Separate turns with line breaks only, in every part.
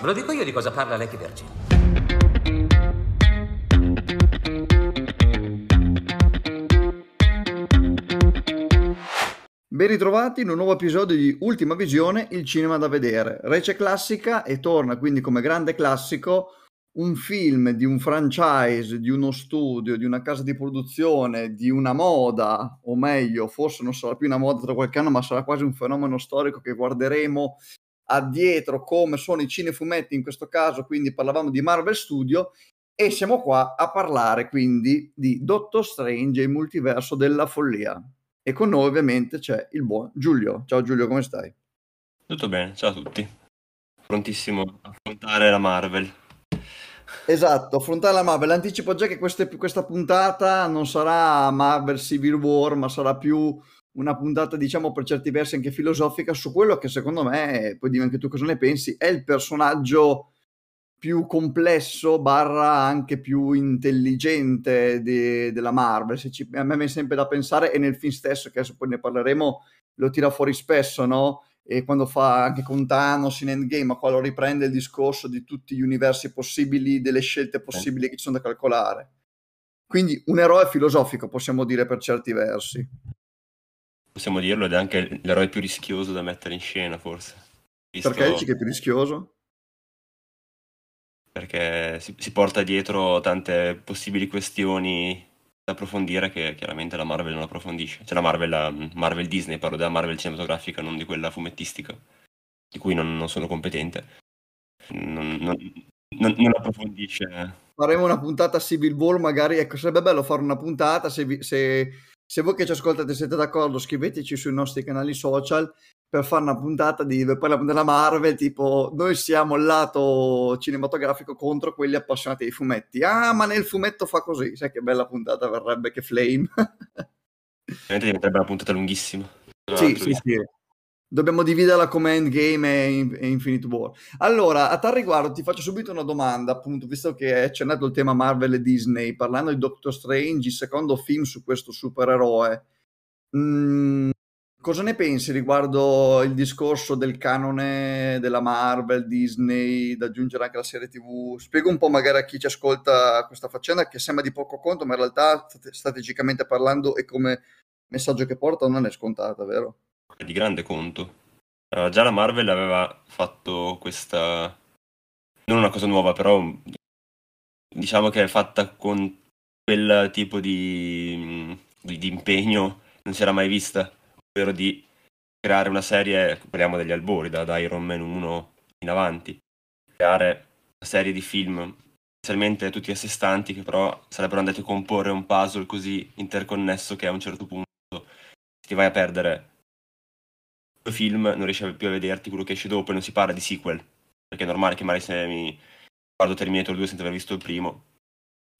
Ve lo dico io di cosa parla Lecky Virgin.
Ben ritrovati in un nuovo episodio di Ultima Visione, il cinema da vedere. Rece classica e torna quindi come grande classico un film di un franchise, di uno studio, di una casa di produzione, di una moda, o meglio, forse non sarà più una moda tra qualche anno, ma sarà quasi un fenomeno storico che guarderemo addietro come sono i cinefumetti in questo caso, quindi parlavamo di Marvel Studio e siamo qua a parlare quindi di Doctor Strange e il multiverso della follia. E con noi ovviamente c'è il buon Giulio. Ciao Giulio, come stai?
Tutto bene, ciao a tutti. Prontissimo a affrontare la Marvel.
Esatto, affrontare la Marvel. Anticipo già che queste, questa puntata non sarà Marvel Civil War, ma sarà più una puntata, diciamo, per certi versi anche filosofica su quello che secondo me, poi dimmi anche tu cosa ne pensi, è il personaggio più complesso, barra anche più intelligente de, della Marvel. Ci, a me viene sempre da pensare, e nel film stesso, che adesso poi ne parleremo, lo tira fuori spesso, no? E quando fa anche con Thanos in Endgame, ma qua lo riprende il discorso di tutti gli universi possibili, delle scelte possibili che ci sono da calcolare. Quindi un eroe filosofico, possiamo dire per certi versi
possiamo dirlo, ed è anche l'eroe più rischioso da mettere in scena, forse.
Visto... Perché dici che è più rischioso?
Perché si, si, porta dietro tante possibili questioni da approfondire che chiaramente la Marvel non approfondisce. Cioè la Marvel, la Marvel Disney, parlo della Marvel cinematografica, non di quella fumettistica, di cui non, non sono competente. Non, non, non, approfondisce.
Faremo una puntata Civil War, magari, ecco, sarebbe bello fare una puntata se, vi, se se voi che ci ascoltate siete d'accordo, scriveteci sui nostri canali social per fare una puntata di parliamo della Marvel, tipo noi siamo il lato cinematografico contro quelli appassionati ai fumetti. Ah, ma nel fumetto fa così, sai che bella puntata verrebbe che flame.
Ovviamente diventerebbe una puntata lunghissima.
Sì, sì, sì dobbiamo dividerla come Endgame e, e Infinite War. Allora, a tal riguardo ti faccio subito una domanda, appunto, visto che è accennato il tema Marvel e Disney, parlando di Doctor Strange, il secondo film su questo supereroe. Mm, cosa ne pensi riguardo il discorso del canone della Marvel, Disney, da aggiungere anche la serie TV? Spiego un po' magari a chi ci ascolta questa faccenda che sembra di poco conto, ma in realtà strategicamente parlando e come messaggio che porta non è scontata, vero?
Di grande conto. Uh, già la Marvel aveva fatto questa... non una cosa nuova, però diciamo che è fatta con quel tipo di, di, di impegno non si era mai vista, ovvero di creare una serie, parliamo degli albori, da, da Iron Man 1 in avanti, creare una serie di film, inizialmente tutti a sé stanti, che però sarebbero andati a comporre un puzzle così interconnesso che a un certo punto ti vai a perdere film non riesci più a vederti quello che esce dopo e non si parla di sequel. Perché è normale che magari se mi guardo Terminator 2 senza aver visto il primo,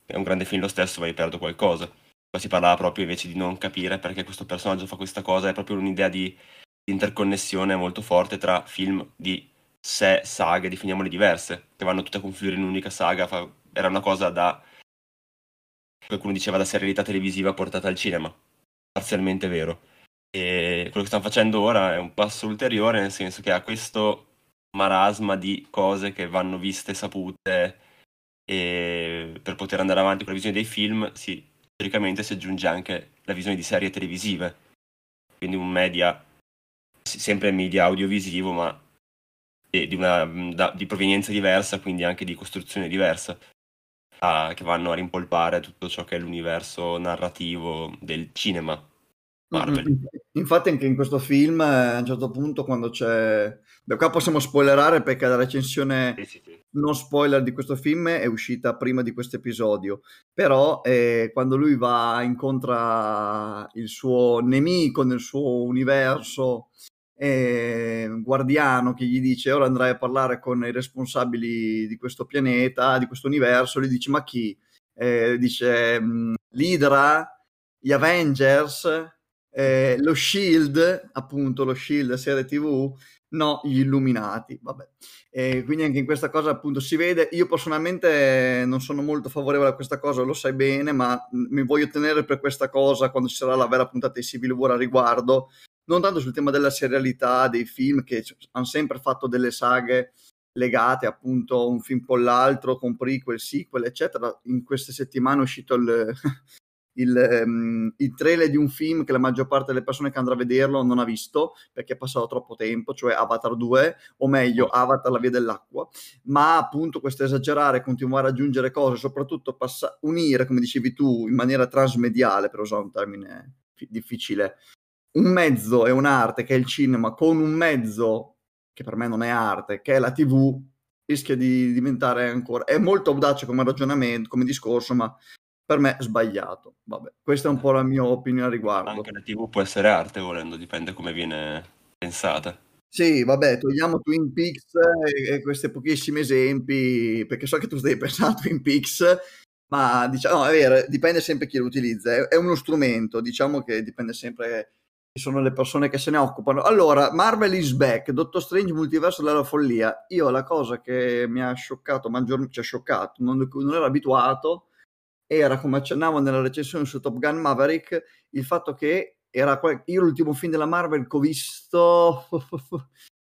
è un grande film lo stesso, ma mi perdo qualcosa. Qua si parlava proprio invece di non capire perché questo personaggio fa questa cosa, è proprio un'idea di, di interconnessione molto forte tra film di sé saghe, definiamole diverse, che vanno tutte a confluire in un'unica saga. Fa... Era una cosa da qualcuno diceva da serialità televisiva portata al cinema. Parzialmente vero. E quello che stanno facendo ora è un passo ulteriore, nel senso che ha questo marasma di cose che vanno viste, sapute, e per poter andare avanti con la visione dei film, sì, teoricamente si aggiunge anche la visione di serie televisive, quindi un media, sempre media audiovisivo, ma di, una, da, di provenienza diversa, quindi anche di costruzione diversa, a, che vanno a rimpolpare tutto ciò che è l'universo narrativo del cinema Marvel.
Infatti anche in questo film a un certo punto quando c'è... Beh, qua possiamo spoilerare perché la recensione sì, sì, sì. non spoiler di questo film è uscita prima di questo episodio, però eh, quando lui va, incontra il suo nemico nel suo universo, eh, guardiano che gli dice ora andrai a parlare con i responsabili di questo pianeta, di questo universo, lui dice ma chi? Eh, dice mm, l'Idra, gli Avengers, eh, lo Shield, appunto lo Shield serie TV, no, gli Illuminati, vabbè. E quindi anche in questa cosa appunto si vede, io personalmente non sono molto favorevole a questa cosa, lo sai bene, ma mi voglio tenere per questa cosa quando ci sarà la vera puntata di Civil War a riguardo, non tanto sul tema della serialità dei film che hanno sempre fatto delle saghe legate appunto un film con l'altro, con prequel, sequel, eccetera. In queste settimane è uscito il, il, um, il, trailer di un film che la maggior parte delle persone che andrà a vederlo non ha visto perché è passato troppo tempo, cioè Avatar 2, o meglio Avatar la via dell'acqua, ma appunto questo esagerare, continuare ad aggiungere cose, soprattutto passa- unire, come dicevi tu, in maniera transmediale, per usare un termine f- difficile, un mezzo e un'arte che è il cinema con un mezzo che per me non è arte, che è la TV, rischia di diventare ancora... È molto audace come ragionamento, come discorso, ma per me sbagliato. Vabbè, questa è un po' la mia opinione a riguardo.
Anche la TV può essere arte volendo, dipende come viene pensata.
Sì, vabbè, togliamo Twin Peaks e, e questi pochissimi esempi, perché so che tu stai pensando a Twin Peaks, ma diciamo, no, è vero, dipende sempre chi lo utilizza, è, è uno strumento, diciamo che dipende sempre chi sono le persone che se ne occupano. Allora, Marvel is back, Doctor Strange Multiverso della follia. Io la cosa che mi ha scioccato maggiormente, cioè scioccato, non, non ero abituato, era, come accennavo nella recensione su Top Gun Maverick, il fatto che era io l'ultimo film della Marvel che ho visto,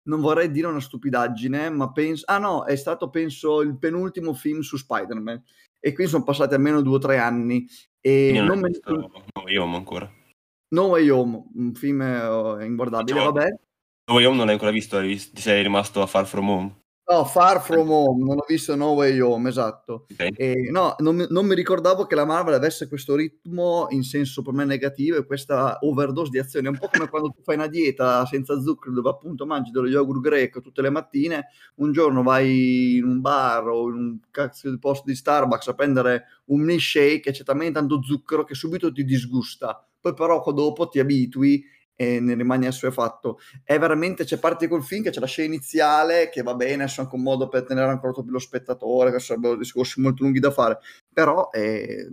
non vorrei dire una stupidaggine, ma penso, ah no, è stato penso il penultimo film su Spider-Man e quindi sono passati almeno due o tre anni e
io
non
me... visto No Way Home ancora.
No Way Home, un film eh, inguardabile, vabbè.
No Way Home non l'hai ancora visto, ti sei rimasto a Far From Home?
No, Far From Home, non ho visto No Way Home, esatto. Okay. E, no, non, non, mi ricordavo che la Marvel avesse questo ritmo in senso per me negativo e questa overdose di azioni. È un po' come quando tu fai una dieta senza zucchero dove appunto mangi dello yogurt greco tutte le mattine, un giorno vai in un bar o in un cazzo di posto di Starbucks a prendere un milkshake e c'è talmente tanto zucchero che subito ti disgusta. Poi però dopo ti abitui e ne rimani assuefatto. È veramente, c'è parte col film che c'è la scena iniziale che va bene, è anche un modo per tenere ancora più lo spettatore, che sarebbero discorsi molto lunghi da fare, però è,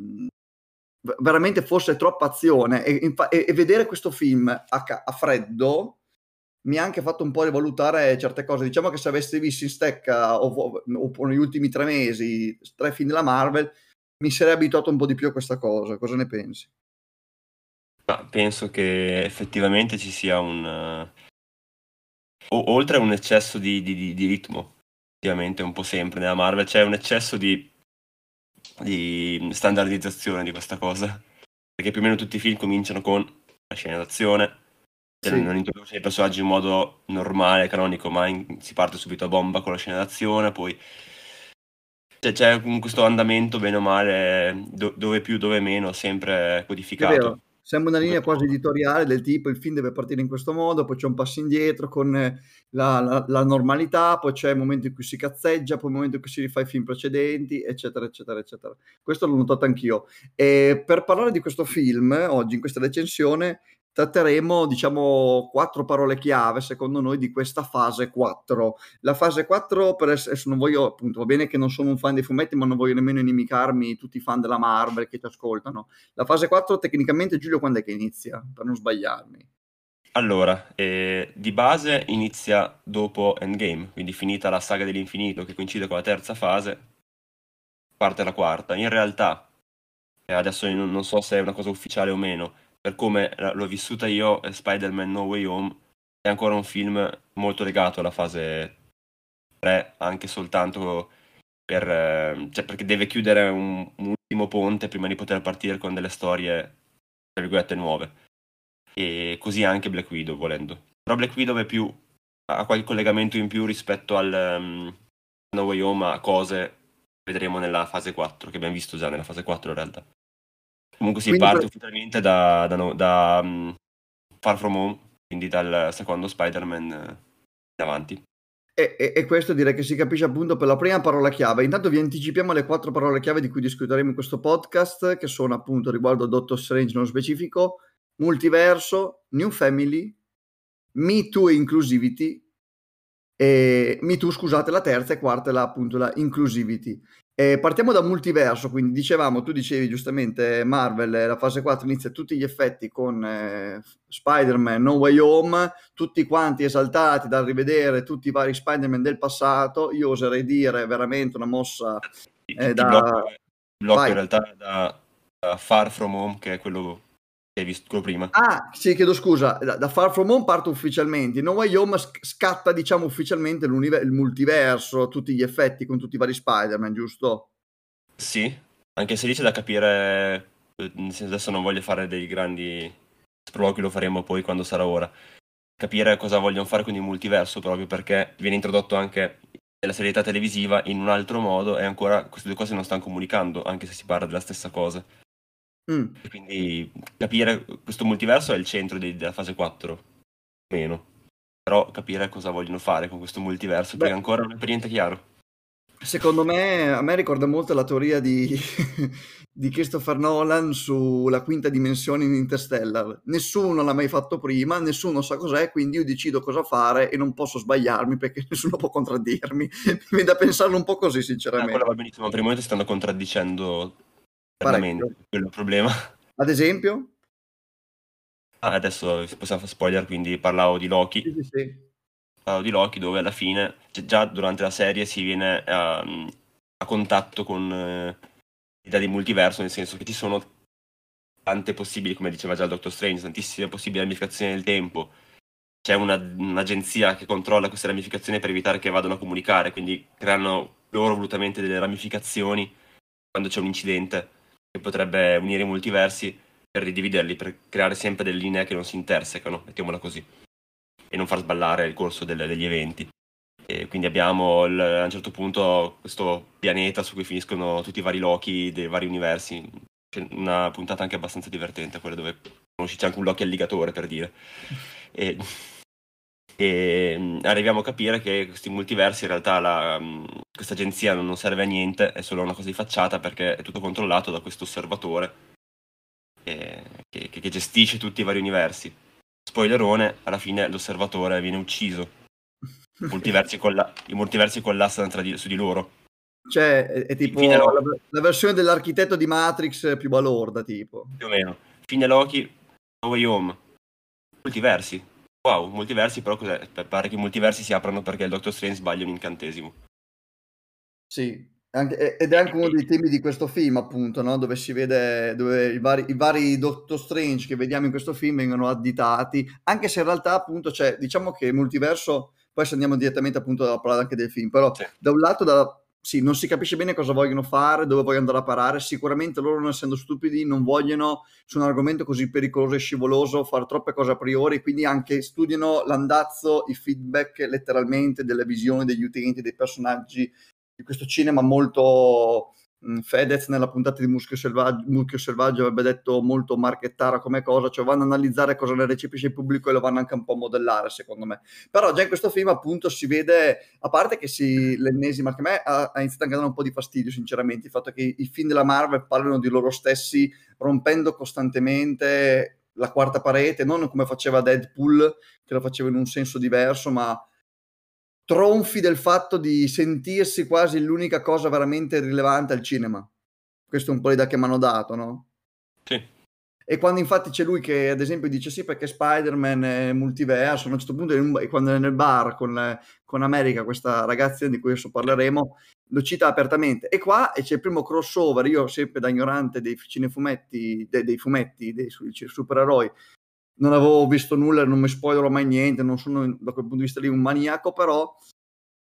veramente forse è troppa azione e, e, e vedere questo film a, a, freddo mi ha anche fatto un po' rivalutare certe cose. Diciamo che se avessi visto in stecca o, o negli ultimi tre mesi tre film della Marvel, mi sarei abituato un po' di più a questa cosa. Cosa ne pensi?
Ma penso che effettivamente ci sia un... o- oltre a un eccesso di, di- di- di ritmo, ovviamente un po' sempre nella Marvel, c'è un eccesso di, di standardizzazione di questa cosa. Perché più o meno tutti i film cominciano con la scena d'azione, cioè Sì. non introduce i personaggi in modo normale, canonico, ma in- si parte subito a bomba con la scena d'azione, poi cioè, c'è questo andamento bene o male, do- dove più, dove meno, sempre codificato.
Sembra una linea quasi editoriale del tipo il film deve partire in questo modo, poi c'è un passo indietro con eh, la, la, la normalità, poi c'è il momento in cui si cazzeggia, poi il momento in cui si rifà i film precedenti, eccetera, eccetera, eccetera. Questo l'ho notato anch'io. E per parlare di questo film, oggi in questa recensione, tratteremo, diciamo, quattro parole chiave, secondo noi, di questa fase 4. La fase 4, per essere, non voglio, appunto, va bene che non sono un fan dei fumetti, ma non voglio nemmeno inimicarmi tutti i fan della Marvel che ci ascoltano. La fase 4, tecnicamente, Giulio, quando è che inizia? Per non sbagliarmi.
Allora, eh, di base inizia dopo Endgame, quindi finita la saga dell'infinito che coincide con la terza fase, parte la quarta. In realtà, eh, adesso non so se è una cosa ufficiale o meno, per come l'ho vissuta io, Spider-Man No Way Home è ancora un film molto legato alla fase 3, anche soltanto per, eh, cioè perché deve chiudere un, un, ultimo ponte prima di poter partire con delle storie, tra virgolette, nuove. E così anche Black Widow, volendo. Però Black Widow è più, ha qualche collegamento in più rispetto al um, No Way Home a cose vedremo nella fase 4, che abbiamo visto già nella fase 4 in realtà. Comunque si quindi parte per... ufficialmente da, da, da um, Far From Home, quindi dal secondo Spider-Man eh, davanti.
E, e, e, questo direi che si capisce appunto per la prima parola chiave. Intanto vi anticipiamo le quattro parole chiave di cui discuteremo in questo podcast, che sono appunto riguardo a Doctor Strange nello specifico, multiverso, New Family, Me Too e Inclusivity, e Me Too, scusate, la terza e quarta è la, appunto la Inclusivity. Eh, partiamo da multiverso, quindi dicevamo, tu dicevi giustamente Marvel, la fase 4 inizia tutti gli effetti con eh, Spider-Man No Way Home, tutti quanti esaltati dal rivedere tutti i vari Spider-Man del passato, io oserei dire veramente una mossa
eh, da... Blocco, blocco in realtà da, da, Far From Home, che è quello hai visto quello prima.
Ah, sì, chiedo scusa, da, da Far From Home parte ufficialmente, No Way Home sc- scatta, diciamo, ufficialmente il multiverso, tutti gli effetti con tutti i vari Spider-Man, giusto?
Sì, anche se lì c'è da capire, eh, adesso non voglio fare dei grandi sproloqui, lo faremo poi quando sarà ora, capire cosa vogliono fare con il multiverso, proprio perché viene introdotto anche nella serietà televisiva in un altro modo e ancora queste due cose non stanno comunicando, anche se si parla della stessa cosa. Mm. Quindi capire questo multiverso è il centro di, della fase 4, meno. Però capire cosa vogliono fare con questo multiverso, Beh, perché ancora non è per niente chiaro.
Secondo me, a me ricorda molto la teoria di, di Christopher Nolan sulla quinta dimensione in Interstellar. Nessuno l'ha mai fatto prima, nessuno sa cos'è, quindi io decido cosa fare e non posso sbagliarmi perché nessuno può contraddirmi. Mi viene da pensarlo un po' così, sinceramente. Ah,
va benissimo, ma per il momento stanno contraddicendo quello è il problema.
Ad esempio?
Ah, adesso possiamo fare spoiler, quindi parlavo di Loki.
Sì, sì, sì.
Parlavo di Loki dove alla fine, cioè già durante la serie si viene a, a contatto con eh, l'idea di multiverso, nel senso che ci sono tante possibili, come diceva già il Doctor Strange, tantissime possibili ramificazioni del tempo. C'è una, un'agenzia che controlla queste ramificazioni per evitare che vadano a comunicare, quindi creano loro volutamente delle ramificazioni quando c'è un incidente che potrebbe unire i multiversi per ridividerli, per creare sempre delle linee che non si intersecano, mettiamola così, e non far sballare il corso delle, degli eventi. E quindi abbiamo il, a un certo punto questo pianeta su cui finiscono tutti i vari Loki dei vari universi. C'è una puntata anche abbastanza divertente, quella dove conosci anche un Loki alligatore per dire. E, e arriviamo a capire che questi multiversi in realtà la, questa agenzia non serve a niente, è solo una cosa di facciata perché è tutto controllato da questo osservatore che, che, che gestisce tutti i vari universi. Spoilerone, alla fine l'osservatore viene ucciso. I multiversi, colla- i multiversi collassano di- su di loro.
Cioè, è, è tipo la, la, versione dell'architetto di Matrix più balorda, tipo.
Più o meno. Fine Loki, No Way Home. Multiversi. Wow, multiversi, però cos'è? Pare che i multiversi si aprano perché il Doctor Strange sbaglia un incantesimo.
Sì, anche, ed è anche uno dei temi di questo film, appunto, no? dove si vede dove i vari, i vari, Doctor Strange che vediamo in questo film vengono additati, anche se in realtà, appunto, cioè, diciamo che il multiverso, poi se andiamo direttamente appunto a parlare anche del film, però sì. da un lato da, sì, non si capisce bene cosa vogliono fare, dove vogliono andare a parare. Sicuramente loro, non essendo stupidi, non vogliono su un argomento così pericoloso e scivoloso fare troppe cose a priori, quindi anche studiano l'andazzo, i feedback letteralmente delle visioni degli utenti, dei personaggi di questo cinema molto mh, Fedez nella puntata di Muschio Selvaggio, Selvaggio avrebbe detto molto marchettara come cosa, cioè vanno a analizzare cosa ne recepisce il pubblico e lo vanno anche un po' a modellare secondo me. Però già in questo film appunto si vede, a parte che si, l'ennesima, che a me ha, ha iniziato a dare un po' di fastidio sinceramente, il fatto che i film della Marvel parlano di loro stessi rompendo costantemente la quarta parete, non come faceva Deadpool, che lo faceva in un senso diverso, ma tronfi del fatto di sentirsi quasi l'unica cosa veramente rilevante al cinema. Questo è un po' l'idea che mi hanno dato, no?
Sì.
E quando infatti c'è lui che ad esempio dice sì perché Spider-Man è multiverso, a un certo punto quando è nel bar con, con America, questa ragazza di cui adesso parleremo, lo cita apertamente. E qua c'è il primo crossover, io sempre da ignorante dei cinefumetti, dei, dei fumetti, dei supereroi, non avevo visto nulla, non mi spoilerò mai niente, non sono da quel punto di vista lì un maniaco, però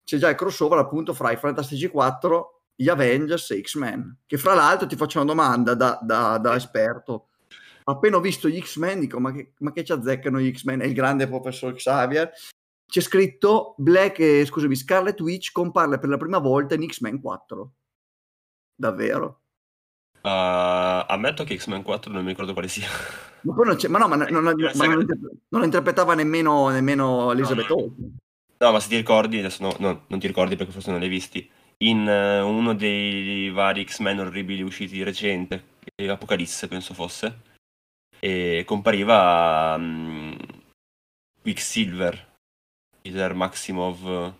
c'è già il crossover appunto fra i Fantastici 4, gli Avengers e X-Men, che fra l'altro ti faccio una domanda da, da, da esperto. Appena ho visto gli X-Men dico ma che, ma che ci azzeccano gli X-Men? È il grande professor Xavier. C'è scritto Black, eh, scusami, Scarlet Witch compare per la prima volta in X-Men 4. Davvero?
Uh, ammetto che X-Men 4 non mi ricordo quale sia.
Ma poi non c'è, ma no, ma, non, ma non, non, interpretava nemmeno, nemmeno Elizabeth no, Olsen.
No, ma se ti ricordi, adesso no, no, non ti ricordi perché forse non li hai visti, in uh, uno dei vari X-Men orribili usciti recente, Apocalisse penso fosse, e compariva um, Quicksilver, Peter Maximov,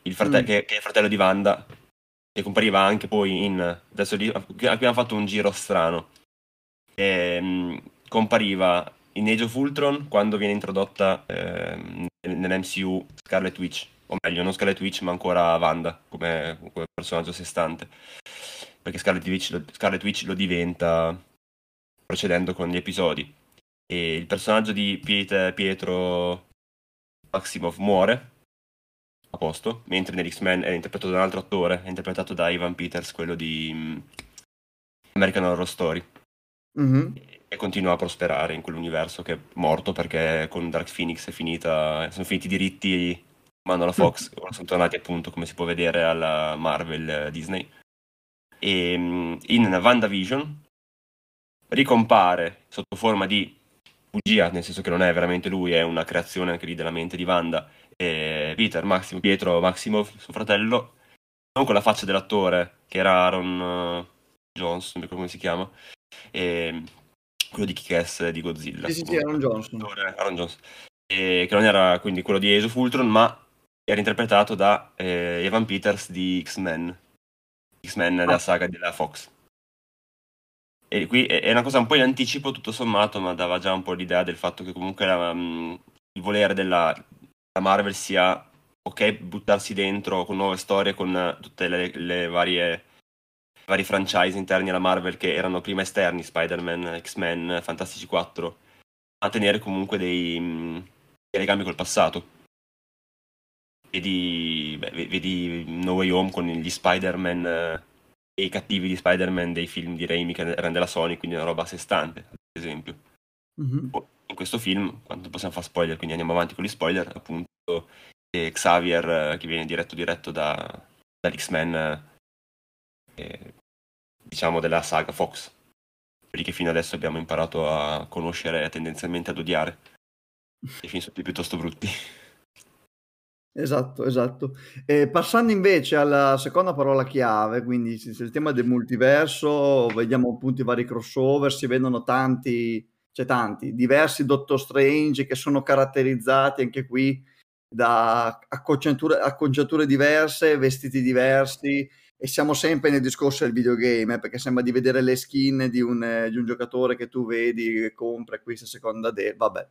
il frate- mm. che, che, è il fratello di Wanda, che compariva anche poi in... Adesso lì abbiamo fatto un giro strano. E, um, compariva in Age of Ultron quando viene introdotta eh, nell'MCU Scarlet Witch, o meglio, non Scarlet Witch ma ancora Wanda come, come personaggio a sé stante, perché Scarlet Witch, lo, Scarlet Witch lo diventa procedendo con gli episodi. E il personaggio di Piet- Pietro Maximov muore a posto, mentre nell'X-Men è interpretato da un altro attore, è interpretato da Ivan Peters, quello di mm, American Horror Story.
Mhm.
E continua a prosperare in quell'universo che è morto perché con Dark Phoenix è finita, sono finiti i diritti mano alla Fox, ora sono tornati appunto come si può vedere alla Marvel eh, Disney. E mm, in WandaVision ricompare sotto forma di bugia, nel senso che non è veramente lui, è una creazione anche lì della mente di Wanda, e Peter Maximo, Pietro Maximov, suo fratello, non con la faccia dell'attore, che era Aaron eh, Jones, non ricordo come si chiama, e quello di Kick-Ass di Godzilla.
Sì, sì, sì, Aaron Johnson.
Aaron Jones. E che non era quindi quello di Age of Ultron, ma era interpretato da eh, Evan Peters di X-Men. X-Men della
Ah.
saga della Fox. E qui è è una cosa un po' in anticipo tutto sommato, ma dava già un po' l'idea del fatto che comunque la, mm, il volere della la Marvel sia ok buttarsi dentro con nuove storie, con tutte le, le varie vari franchise interni alla Marvel che erano prima esterni, Spider-Man, X-Men, Fantastici 4, a tenere comunque dei, dei legami col passato. Vedi, beh, vedi No Way Home con gli Spider-Man eh, e i cattivi di Spider-Man dei film di Raimi che erano della Sony, quindi una roba a sé stante, ad esempio.
Mhm.
In questo film, quando possiamo fare spoiler, quindi andiamo avanti con gli spoiler, appunto eh, Xavier eh, che viene diretto diretto da, dall'X-Men, eh, diciamo della saga Fox, quelli che fino adesso abbiamo imparato a conoscere e tendenzialmente ad odiare. I film sono piuttosto brutti.
Esatto, esatto. E passando invece alla seconda parola chiave, quindi il tema del multiverso, vediamo appunto i vari crossover, si vedono tanti, cioè tanti, diversi Doctor Strange che sono caratterizzati anche qui da acconciature, acconciature diverse, vestiti diversi e siamo sempre nel discorso del videogame, eh, perché sembra di vedere le skin di un, eh, di un giocatore che tu vedi, che compra, acquista a seconda del... Vabbè.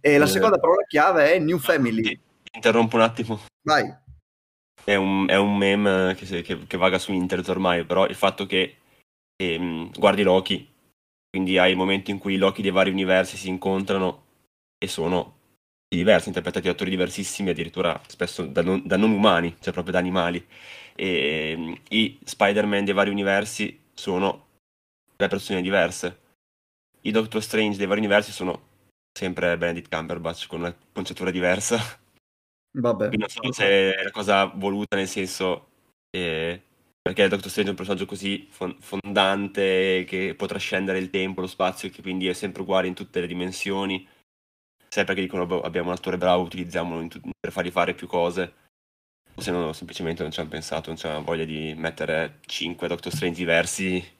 E la
Eh.
seconda parola chiave è New Family.
Ti interrompo un attimo.
Vai.
È un, è un meme che, che- che vaga su internet ormai, però il fatto che ehm, guardi Loki, quindi hai il momento in cui i Loki dei vari universi si incontrano e sono diversi, interpretati da attori diversissimi, addirittura spesso da non, da non umani, cioè proprio da animali. E ehm, i Spider-Man dei vari universi sono tre persone diverse. I Doctor Strange dei vari universi sono sempre Benedict Cumberbatch con una conciatura diversa.
Vabbè.
Quindi non so se è una cosa voluta nel senso eh, perché Doctor Strange è un personaggio così fon- fondante che può trascendere il tempo, lo spazio, che quindi è sempre uguale in tutte le dimensioni. Sai perché dicono "Boh, abbiamo un attore bravo, utilizziamolo tut- per fargli fare più cose. O se no, semplicemente non ci hanno pensato, non c'hanno voglia di mettere 5 Doctor Strange diversi.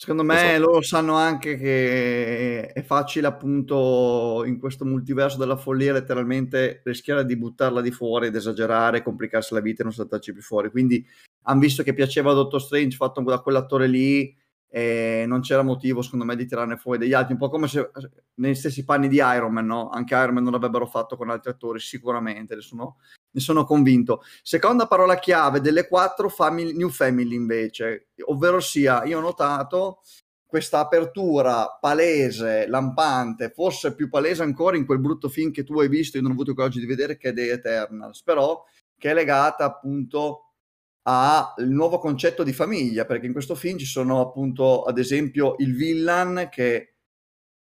Secondo me
Esatto.
loro sanno anche che è facile appunto in questo multiverso della follia letteralmente rischiare di buttarla di fuori ed esagerare, complicarsi la vita e non saltarci più fuori. Quindi hanno visto che piaceva a Doctor Strange fatto da quell'attore lì e non c'era motivo secondo me di tirarne fuori degli altri, un po' come se negli stessi panni di Iron Man, no? Anche Iron Man non l'avrebbero fatto con altri attori, sicuramente, ne sono, ne sono convinto. Seconda parola chiave delle quattro, family, New Family invece, ovvero sia, io ho notato questa apertura palese, lampante, forse più palese ancora in quel brutto film che tu hai visto, io non ho avuto il coraggio di vedere, che è The Eternals, però che è legata appunto al nuovo concetto di famiglia, perché in questo film ci sono appunto, ad esempio, il villain che,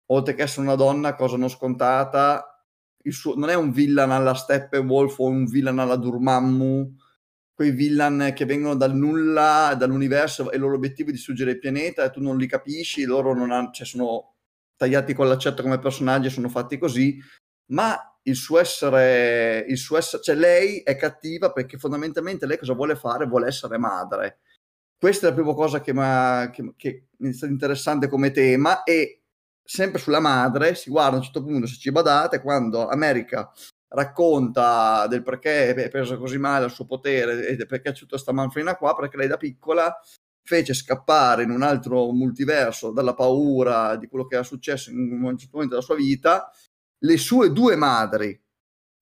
oltre che essere una donna, cosa non scontata, suo, non è un villain alla Steppenwolf o un villain alla Dormammu, quei villain che vengono dal nulla, dall'universo e il loro obiettivo è distruggere il pianeta e tu non li capisci, loro non hanno, cioè sono tagliati con l'accetto come personaggi, sono fatti così, ma il suo essere, il suo essere, cioè lei è cattiva perché fondamentalmente lei cosa vuole fare? Vuole essere madre. Questa è la prima cosa che, m'ha- che, che mi è stato interessante come tema e sempre sulla madre si guarda a un certo punto, se ci badate, quando America racconta del perché è preso così male il suo potere e perché c'è tutta questa manfrina qua, perché lei da piccola fece scappare in un altro multiverso dalla paura di quello che era successo in un certo momento della sua vita le sue due madri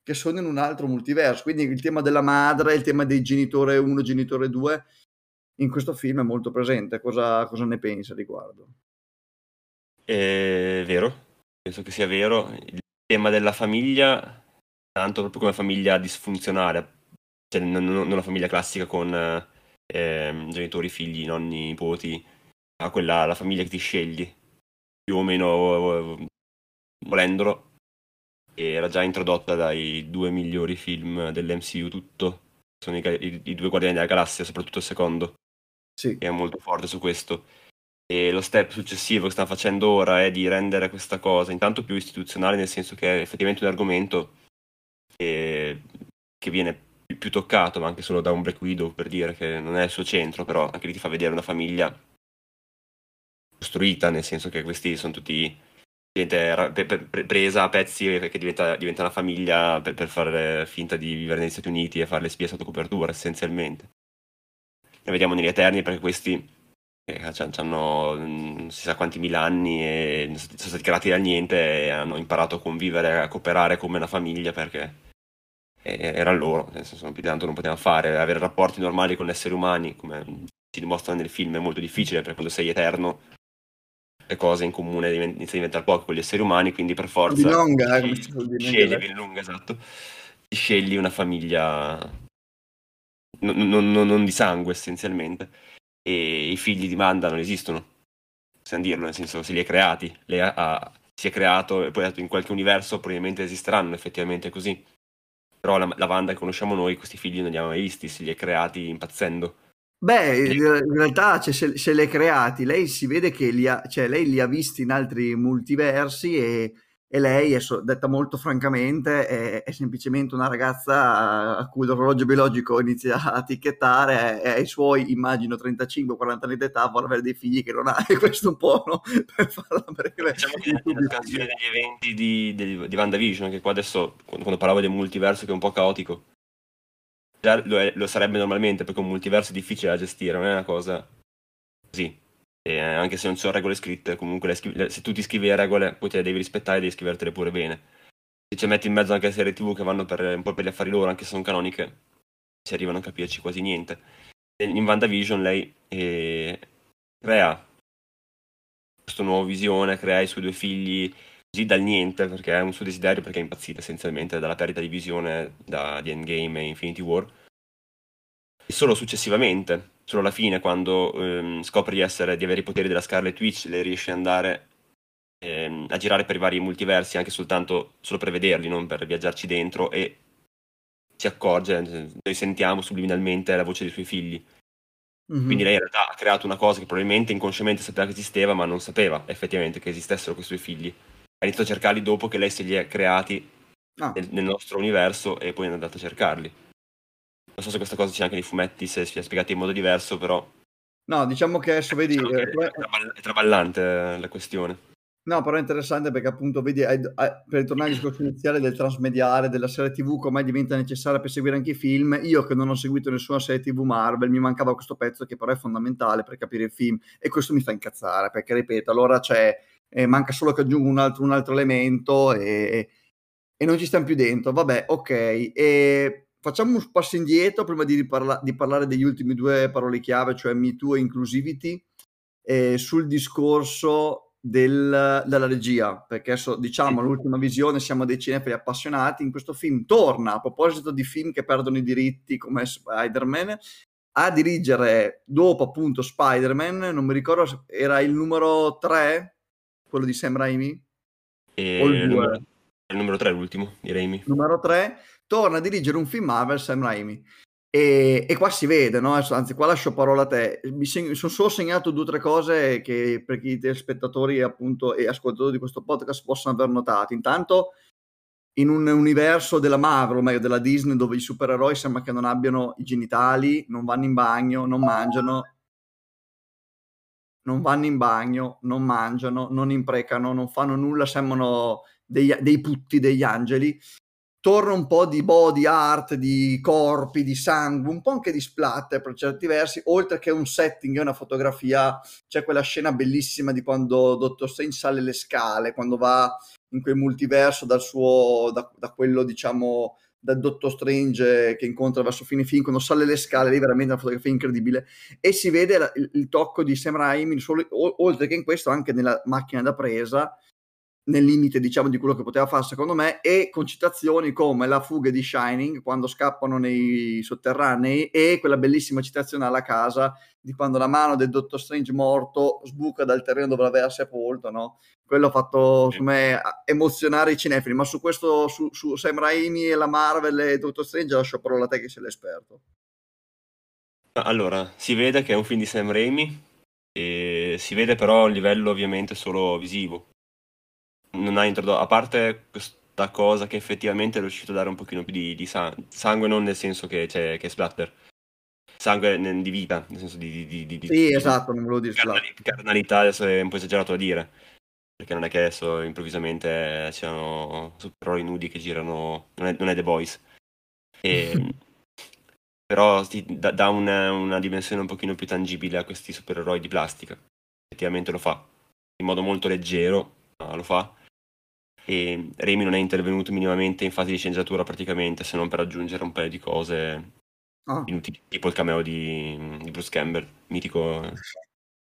che sono in un altro multiverso. Quindi il tema della madre, il tema dei genitore 1, genitore 2 in questo film è molto presente. Cosa, cosa ne pensi a riguardo?
È vero, penso che sia vero. Il tema della famiglia, tanto proprio come famiglia disfunzionale, cioè non, non una famiglia classica con eh, genitori, figli, nonni, nipoti, ma quella la famiglia che ti scegli, più o meno volendolo. Era già introdotta dai due migliori film dell'MCU tutto, sono i, i, i due Guardiani della Galassia, soprattutto il secondo,
sì.
che è molto forte su questo. E lo step successivo che stanno facendo ora è di rendere questa cosa intanto più istituzionale, nel senso che è effettivamente un argomento che, che viene più, toccato, ma anche solo da un Black Widow per dire che non è il suo centro, però anche lì ti fa vedere una famiglia costruita, nel senso che questi sono tutti presa a pezzi che diventa, diventa una famiglia per, per fare finta di vivere negli Stati Uniti e fare le spie sotto copertura essenzialmente. E vediamo negli Eterni perché questi eh, hanno non si sa quanti mila anni e sono stati creati dal niente e hanno imparato a convivere, a cooperare come una famiglia perché era loro, nel senso più di tanto non potevano fare, avere rapporti normali con esseri umani come si dimostra nel film è molto difficile perché quando sei eterno le cose in comune iniziano a diventare poche con gli esseri umani, quindi per forza
di lunga,
eh, scegli, di lunga, esatto, ti scegli una famiglia non, non, non di sangue essenzialmente e i figli di Manda non esistono, possiamo dirlo, nel senso se li hai creati, li ha, si è creato e poi in qualche universo probabilmente esisteranno effettivamente così. Però la, la Wanda che conosciamo noi, questi figli non li abbiamo mai visti, se li è creati impazzendo.
Beh, in realtà cioè, se, se li ha creati, lei si vede che li ha, cioè, lei li ha visti in altri multiversi e e lei, è, detta molto francamente, è, è, semplicemente una ragazza a cui l'orologio biologico inizia a ticchettare e ai suoi, immagino, 35-40 anni d'età vuole avere dei figli che non ha e questo è un po' no? per farla breve.
Diciamo che la canzone degli eventi di, di, di WandaVision, che qua adesso, quando parlavo del multiverso che è un po' caotico, lo, è, lo sarebbe normalmente perché un multiverso è difficile da gestire, non è una cosa così e anche se non ci sono regole scritte, comunque scrive, se tu ti scrivi le regole, poi te le devi rispettare e devi scrivertele pure bene. Se ci metti in mezzo anche le serie TV che vanno per, un po' per gli affari loro, anche se sono canoniche, si arrivano a capirci quasi niente. In WandaVision lei eh, crea questa nuova visione, crea i suoi due figli così dal niente, perché è un suo desiderio, perché è impazzita essenzialmente dalla perdita di visione da, di Endgame e Infinity War. E solo successivamente solo alla fine, quando ehm, scopre di, essere, di avere i poteri della Scarlet Witch, le riesce ad andare ehm, a girare per i vari multiversi anche soltanto solo per vederli, non per viaggiarci dentro e si accorge, noi sentiamo subliminalmente la voce dei suoi figli. Mm-hmm. Quindi lei in realtà ha creato una cosa che probabilmente inconsciamente sapeva che esisteva, ma non sapeva effettivamente che esistessero quei suoi figli. Ha iniziato a cercarli dopo che lei se li è creati ah. nel, nel nostro universo e poi è andata a cercarli. Non so se questa cosa c'è anche nei fumetti, se si è spiegata in modo diverso, però...
No, diciamo che adesso vedi... Diciamo
che eh, è, traballante eh, la questione.
No, però è interessante perché appunto vedi, per ritornare al discorso iniziale del transmediare, della serie TV, come diventa necessaria per seguire anche i film, io che non ho seguito nessuna serie TV Marvel, mi mancava questo pezzo che però è fondamentale per capire il film e questo mi fa incazzare perché, ripeto, allora c'è, eh, manca solo che aggiungo un altro, un altro elemento e, e, non ci stiamo più dentro. Vabbè, ok. E facciamo un passo indietro prima di, riparla- di parlare degli ultimi due parole chiave, cioè Me Too e Inclusivity, eh, sul discorso del, della regia, perché adesso diciamo l'ultima visione, siamo dei cinefili appassionati, in questo film torna, a proposito di film che perdono i diritti come Spider-Man, a dirigere dopo appunto Spider-Man, non mi ricordo, era il numero 3, quello di Sam Raimi?
E o il 2? Il numero 3 l'ultimo di Raimi.
Numero 3 torna a dirigere un film Marvel Sam Raimi. E, e, qua si vede, no? anzi qua lascio parola a te, mi seg- sono solo segnato due o tre cose che per i telespettatori appunto, e ascoltatori di questo podcast possono aver notato. Intanto in un universo della Marvel, o meglio della Disney, dove i supereroi sembra che non abbiano i genitali, non vanno in bagno, non mangiano, non vanno in bagno, non mangiano, non imprecano, non fanno nulla, sembrano dei, dei putti, degli angeli torna un po' di body art, di corpi, di sangue, un po' anche di splatter per certi versi, oltre che un setting e una fotografia. C'è quella scena bellissima di quando Dottor Strange sale le scale, quando va in quel multiverso dal suo, da, da quello diciamo dal Dottor Strange che incontra verso fine film, quando sale le scale, lì veramente una fotografia incredibile, e si vede la, il, il, tocco di Sam Raimi, oltre che in questo anche nella macchina da presa, nel limite diciamo di quello che poteva fare secondo me e con citazioni come la fuga di Shining quando scappano nei sotterranei e quella bellissima citazione alla casa di quando la mano del Dottor Strange morto sbuca dal terreno dove l'aveva sepolto no? quello ha fatto secondo me emozionare i cinefili ma su questo su, su Sam Raimi e la Marvel e Dottor Strange lascio parola a te che sei l'esperto.
Allora si vede che è un film di Sam Raimi e si vede però a livello ovviamente solo visivo non ha introdotto, a parte questa cosa che effettivamente è riuscito a dare un pochino più di, di sangue, non nel senso che c'è che è splatter, sangue di vita, nel senso di... di, di
sì, esatto, non volevo dire
carnali, carnalità, adesso è un po' esagerato da dire, perché non è che adesso improvvisamente c'erano supereroi nudi che girano, non è, non è The Boys. E, però sì, dà, dà una, una, dimensione un pochino più tangibile a questi supereroi di plastica. Effettivamente lo fa in modo molto leggero, lo fa e Remy non è intervenuto minimamente in fase di sceneggiatura praticamente se non per aggiungere un paio di cose oh. inutili tipo il cameo di, di Bruce Campbell mitico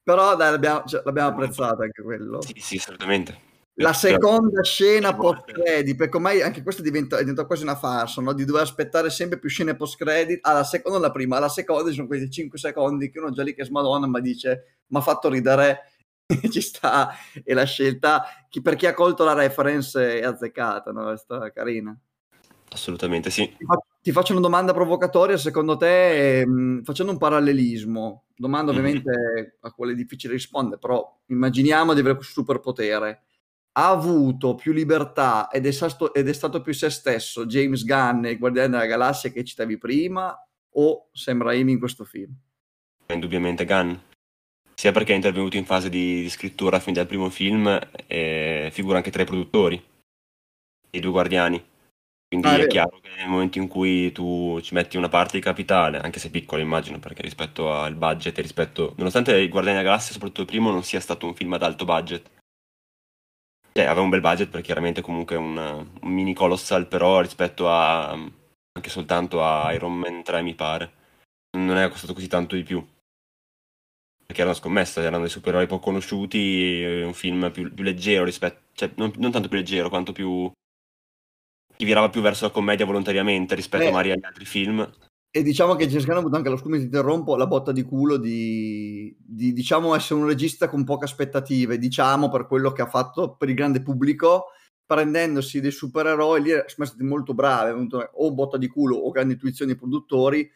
però dai l'abbiamo, cioè, l'abbiamo apprezzato anche quello
sì sì assolutamente
la seconda scena post credit perché ormai anche questo diventa, diventa quasi una farsa no? di dover aspettare sempre più scene post credit alla seconda la prima alla seconda ci sono questi 5 secondi che uno già lì che smadonna ma dice mi ha fatto ridere ci sta e la scelta chi, per chi ha colto la reference è azzeccata, no? è stata carina.
Assolutamente sì.
Ti, fa- ti faccio una domanda provocatoria, secondo te, ehm, facendo un parallelismo, domanda mm-hmm. ovviamente a quale è difficile rispondere, però immaginiamo di avere questo superpotere. Ha avuto più libertà ed è, stato, ed è stato più se stesso James Gunn e Guardiani della Galassia che citavi prima o Sam Raimi in questo film?
Indubbiamente Gunn sia perché è intervenuto in fase di, di scrittura fin dal primo film e figura anche tra i produttori, i due guardiani. Quindi ah, è, è chiaro che nel momento in cui tu ci metti una parte di capitale, anche se piccola immagino, perché rispetto al budget e rispetto... Nonostante i Guardiani della Galassia, soprattutto il primo, non sia stato un film ad alto budget. Cioè, aveva un bel budget perché chiaramente comunque un, un mini colossal, però rispetto a... anche soltanto a Iron Man 3 mi pare, non è costato così tanto di più perché era una scommessa, erano dei supereroi poco conosciuti, un film più, più leggero rispetto, cioè non, non, tanto più leggero quanto più che virava più verso la commedia volontariamente rispetto eh, magari agli altri film.
E diciamo che James Gunn ha avuto anche, lo scusa ti interrompo, la botta di culo di, di, diciamo essere un regista con poche aspettative, diciamo per quello che ha fatto per il grande pubblico, prendendosi dei supereroi, lì sono stati molto bravi, avuto o botta di culo o grandi intuizioni dei produttori,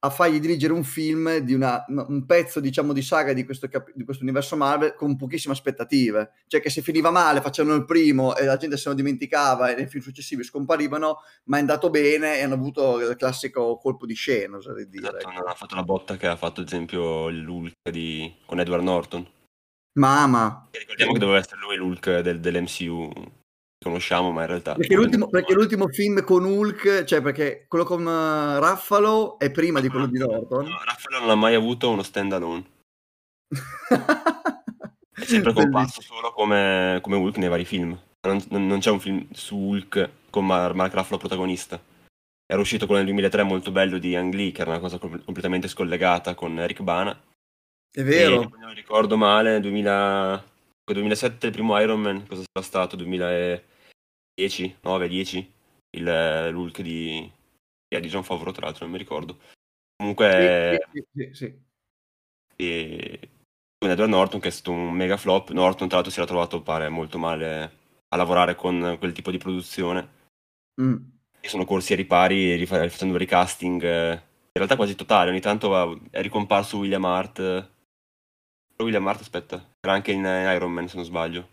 a fargli dirigere un film di una, un pezzo diciamo di saga di questo, di questo, universo Marvel con pochissime aspettative. Cioè che se finiva male facevano il primo e la gente se lo dimenticava e nei film successivi scomparivano ma è andato bene e hanno avuto il classico colpo di scena oserei dire
esatto, non ha fatto la botta che ha fatto ad esempio l'Hulk di... con Edward Norton.
Mamma.
Ricordiamo che doveva essere lui l'Hulk del, dell'MCU conosciamo, ma in realtà...
Perché l'ultimo, perché l'ultimo film con Hulk, cioè perché quello con uh, Raffalo è prima di quello di Norton. No,
Raffalo non ha mai avuto uno stand alone. è sempre comparso solo come, come, Hulk nei vari film. Non, non, c'è un film su Hulk con Mar- Mark Ruffalo protagonista. Era uscito quello nel 2003 molto bello di Ang Lee, che era una cosa com- completamente scollegata con Eric Bana.
È vero.
E, non ricordo male, nel 2000... 2007 il primo Iron Man, cosa sarà stato? 2010, 9, 10? Il, L'Hulk di, di John Favreau, tra l'altro, non mi ricordo. Comunque... Sì, sì, sì. E... Con Edward Norton, che è stato un mega flop. Norton, tra l'altro, si era trovato, pare, molto male a lavorare con quel tipo di produzione. Mm. E sono corsi ai ripari, facendo recasting, eh, in realtà quasi totale. Ogni tanto è ricomparso William Hart William Hart, aspetta, era anche in Iron Man se non sbaglio.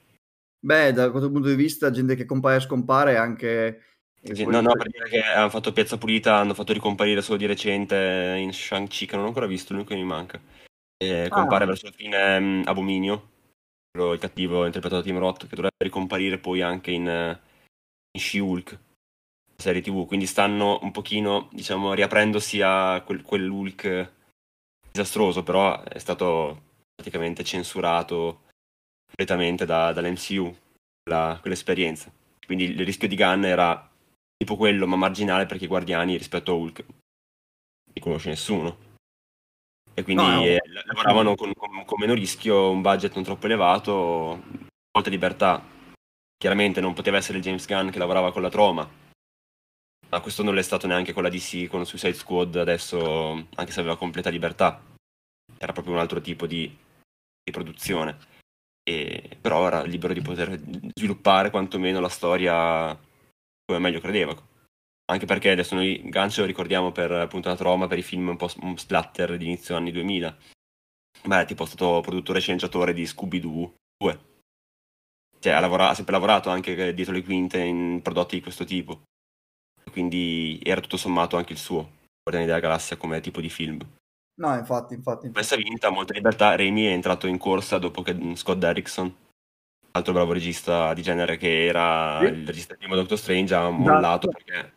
Beh, da questo punto di vista, gente che compare e scompare anche...
Sì, no, no, per dire che hanno fatto piazza pulita, hanno fatto ricomparire solo di recente in Shang-Chi, che non ho ancora visto, l'unico che mi manca. E ah. compare verso la fine um, Abominio, il cattivo interpretato da Tim Roth, che dovrebbe ricomparire poi anche in, in She-Hulk, serie tv. Quindi stanno un pochino, diciamo, riaprendosi a quel, quell'Hulk disastroso, però è stato praticamente censurato completamente da, dall'MCU la, quell'esperienza. Quindi il rischio di Gunn era tipo quello, ma marginale perché i Guardiani rispetto a Hulk li conosce nessuno. E quindi no, no. Eh, lavoravano con, con, con, meno rischio, un budget non troppo elevato, molta libertà. Chiaramente non poteva essere James Gunn che lavorava con la Troma, ma questo non l'è stato neanche con la DC, con Suicide Squad adesso, anche se aveva completa libertà. Era proprio un altro tipo di, di produzione. E, però era libero di poter sviluppare quantomeno la storia come meglio credeva. Anche perché adesso noi Gancio lo ricordiamo per appunto la troma, per i film un po' splatter di inizio anni 2000. Ma è tipo stato produttore e sceneggiatore di Scooby-Doo 2. Cioè ha, lavorato, ha sempre lavorato anche dietro le quinte in prodotti di questo tipo. Quindi era tutto sommato anche il suo Guardiani della Galassia come tipo di film.
No, infatti, infatti.
Questa vinta, molta libertà. Raimi è entrato in corsa dopo che Scott Derrickson altro bravo regista di genere che era sì. il regista di primo Doctor Strange, ha mollato esatto. perché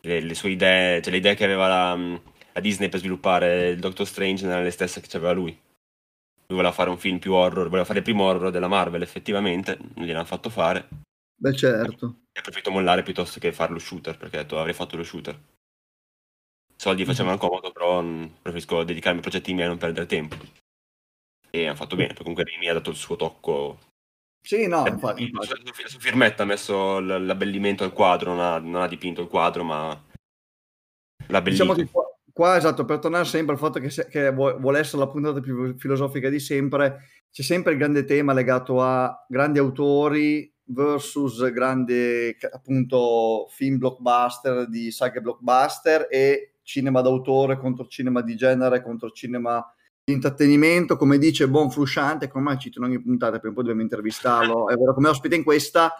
le, le, sue idee, cioè le idee che aveva la, la, Disney per sviluppare il Doctor Strange non erano le stesse che aveva lui. Lui voleva fare un film più horror, voleva fare il primo horror della Marvel, effettivamente, non gliel'hanno fatto fare.
Beh, certo.
E ha preferito mollare piuttosto che fare lo shooter, perché ha detto avrei fatto lo shooter. Soldi mm-hmm. facevano comodo, però preferisco dedicarmi ai progetti miei e non perdere tempo. E hanno fatto bene, comunque Remy ha dato il suo tocco
sì, no, infatti,
infatti. La sua firmetta ha messo l'abbellimento al quadro, non ha, non ha dipinto il quadro, ma l'ha
diciamo che qua, qua, esatto, per tornare sempre al fatto che, se, che, vuole essere la puntata più filosofica di sempre, c'è sempre il grande tema legato a grandi autori versus grandi appunto film blockbuster di saghe blockbuster e cinema d'autore contro cinema di genere contro cinema di intrattenimento, come dice Buon Frusciante, come mai cito in ogni puntata, poi dobbiamo intervistarlo, è vero, come ospite in questa,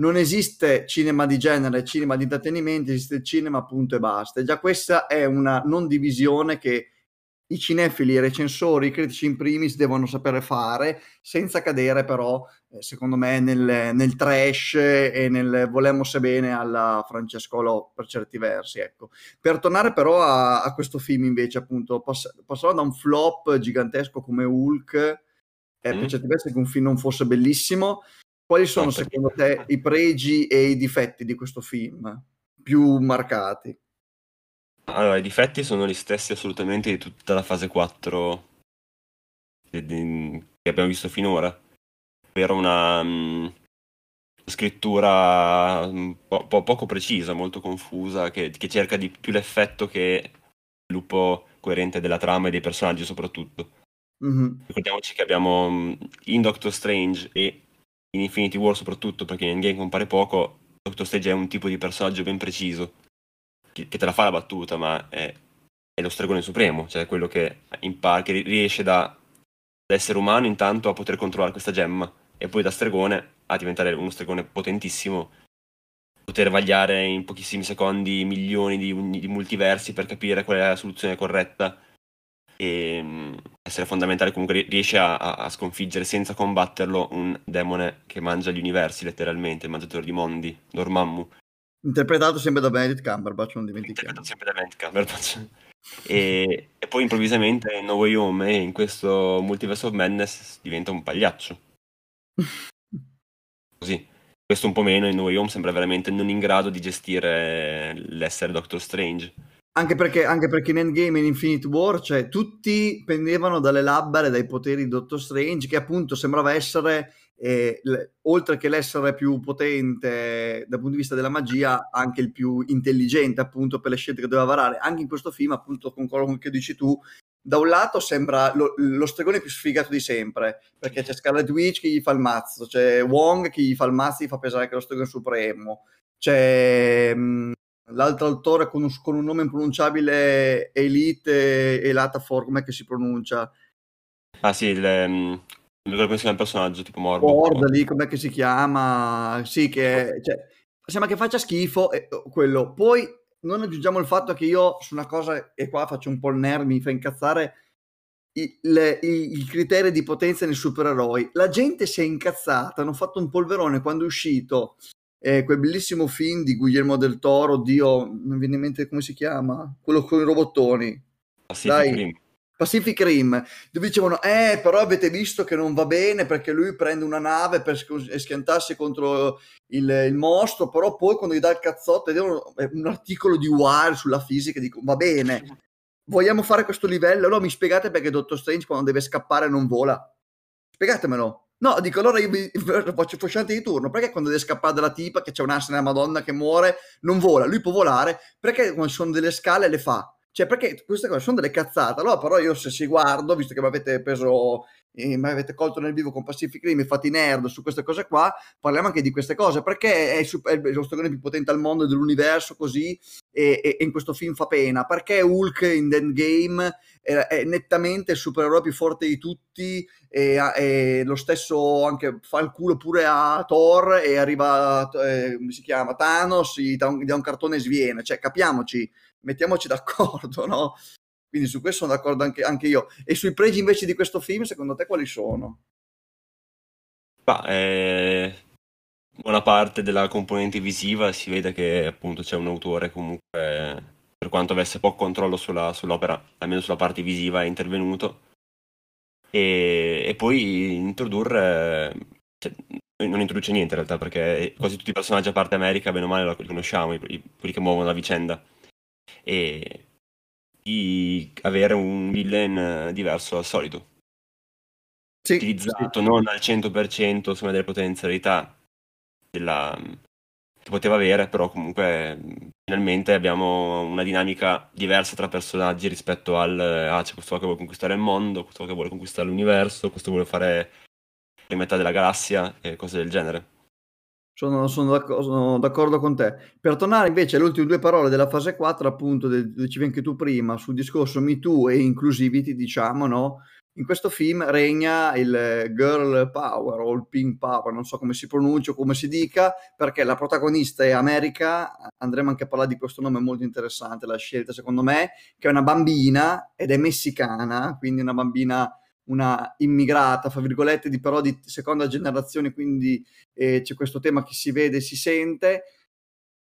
non esiste cinema di genere, cinema di intrattenimento, esiste cinema punto e basta. E già questa è una non divisione che i cinefili, i recensori, i critici in primis devono sapere fare, senza cadere però, secondo me, nel, nel, trash e nel volemo se bene alla Francescolo per certi versi. Ecco. Per tornare però a, a questo film invece, appunto, pass- passando da un flop gigantesco come Hulk, eh, mm. per certi versi che un film non fosse bellissimo, quali sono secondo te i pregi e i difetti di questo film più marcati?
Allora, i difetti sono gli stessi assolutamente di tutta la fase 4 che abbiamo visto finora, ovvero una um, scrittura un po', po', poco precisa, molto confusa, che, che, cerca di più l'effetto che il sviluppo coerente della trama e dei personaggi soprattutto. Mm-hmm. Ricordiamoci che abbiamo mm, in Doctor Strange e in Infinity War soprattutto, perché in Endgame compare poco, Doctor Strange è un tipo di personaggio ben preciso che, te la fa la battuta, ma è, è lo stregone supremo, cioè quello che impara, che riesce da, da essere umano intanto a poter controllare questa gemma e poi da stregone a diventare uno stregone potentissimo, poter vagliare in pochissimi secondi milioni di, di multiversi per capire qual è la soluzione corretta e mm, essere fondamentale comunque riesce a, a, sconfiggere senza combatterlo un demone che mangia gli universi letteralmente, il mangiatore di mondi, Dormammu
Interpretato sempre da Benedict Cumberbatch, non dimentichiamo.
Interpretato sempre da Benedict Cumberbatch. e, e, poi improvvisamente in No Way Home e in questo Multiverse of Madness diventa un pagliaccio. Così. Questo un po' meno, in No Way Home sembra veramente non in grado di gestire l'essere Doctor Strange.
Anche perché, anche perché in Endgame e in Infinite War, cioè, tutti pendevano dalle labbra e dai poteri di Doctor Strange, che appunto sembrava essere e le, oltre che l'essere più potente dal punto di vista della magia, anche il più intelligente appunto per le scelte che doveva varare. Anche in questo film, appunto, con quello che dici tu, da un lato sembra lo, lo stregone più sfigato di sempre, perché c'è Scarlet Witch che gli fa il mazzo, c'è Wong che gli fa il mazzo e gli fa pesare che è lo stregone supremo, c'è mh, mm, l'altro autore con un, con un, nome impronunciabile, Elite e Latafor, com'è che si pronuncia?
Ah sì, il, um, non ricordo come si chiama il personaggio, tipo Mordo.
Mordo lì, com'è che si chiama? Sì, che cioè, sembra che faccia schifo e, oh, quello. Poi non aggiungiamo il fatto che io su una cosa, e qua faccio un po' il nerd, mi fa incazzare, i, le, i, i, criteri di potenza nei supereroi. La gente si è incazzata, hanno fatto un polverone quando è uscito eh, quel bellissimo film di Guillermo del Toro, Dio, non viene in mente come si chiama, quello con i robottoni.
Pacific Dai.
Pacific Rim, dove dicevano, eh, però avete visto che non va bene perché lui prende una nave per schiantarsi contro il, il mostro, però poi quando gli dà il cazzotto, è un articolo di Wire sulla fisica, dico, va bene, vogliamo fare questo livello? Allora mi spiegate perché Dottor Strange quando deve scappare non vola? Spiegatemelo. No, dico allora io vi faccio fosciante di turno. Perché quando deve scappare dalla tipa che c'è un'ansia nella Madonna che muore, non vola? Lui può volare. Perché quando sono delle scale le fa? Cioè, perché queste cose sono delle cazzate. Allora, però, io se si guardo, visto che mi avete preso, eh, mi avete colto nel vivo con Pacific Rim, fate nerd su queste cose qua, parliamo anche di queste cose. Perché è, super, è lo stagone più potente al mondo dell'universo così, e, e, e, in questo film fa pena? Perché Hulk in Endgame è, è nettamente il supereroe più forte di tutti, e, e, lo stesso anche fa il culo pure a Thor e arriva, eh, si chiama, Thanos, gli dà un, gli dà un cartone e sviene. Cioè, capiamoci mettiamoci d'accordo, no? Quindi su questo sono d'accordo anche, anche, io. E sui pregi invece di questo film, secondo te quali sono?
Bah, eh, buona parte della componente visiva si vede che appunto c'è un autore comunque, per quanto avesse poco controllo sulla, sull'opera, almeno sulla parte visiva, è intervenuto. E, e poi introdurre, cioè, non introduce niente in realtà, perché quasi tutti i personaggi a parte America, bene o male, li conosciamo, quelli che muovono la vicenda e di avere un villain diverso dal solito. Sì, utilizzato sì. non al 100% insomma, delle potenzialità della, che poteva avere, però comunque finalmente abbiamo una dinamica diversa tra personaggi rispetto al ah, c'è questo che vuole conquistare il mondo, questo che vuole conquistare l'universo, questo vuole fare la metà della galassia e cose del genere.
Sono, sono, d'accordo, sono, d'accordo, con te. Per tornare invece alle ultime due parole della fase 4, appunto, dicevi anche tu prima, sul discorso Me Too e inclusivity, diciamo, no? In questo film regna il girl power o il pink power, non so come si pronuncia o come si dica, perché la protagonista è America, andremo anche a parlare di questo nome molto interessante, la scelta secondo me, che è una bambina ed è messicana, quindi una bambina una immigrata, fra virgolette, di però di seconda generazione, quindi eh, c'è questo tema che si vede e si sente.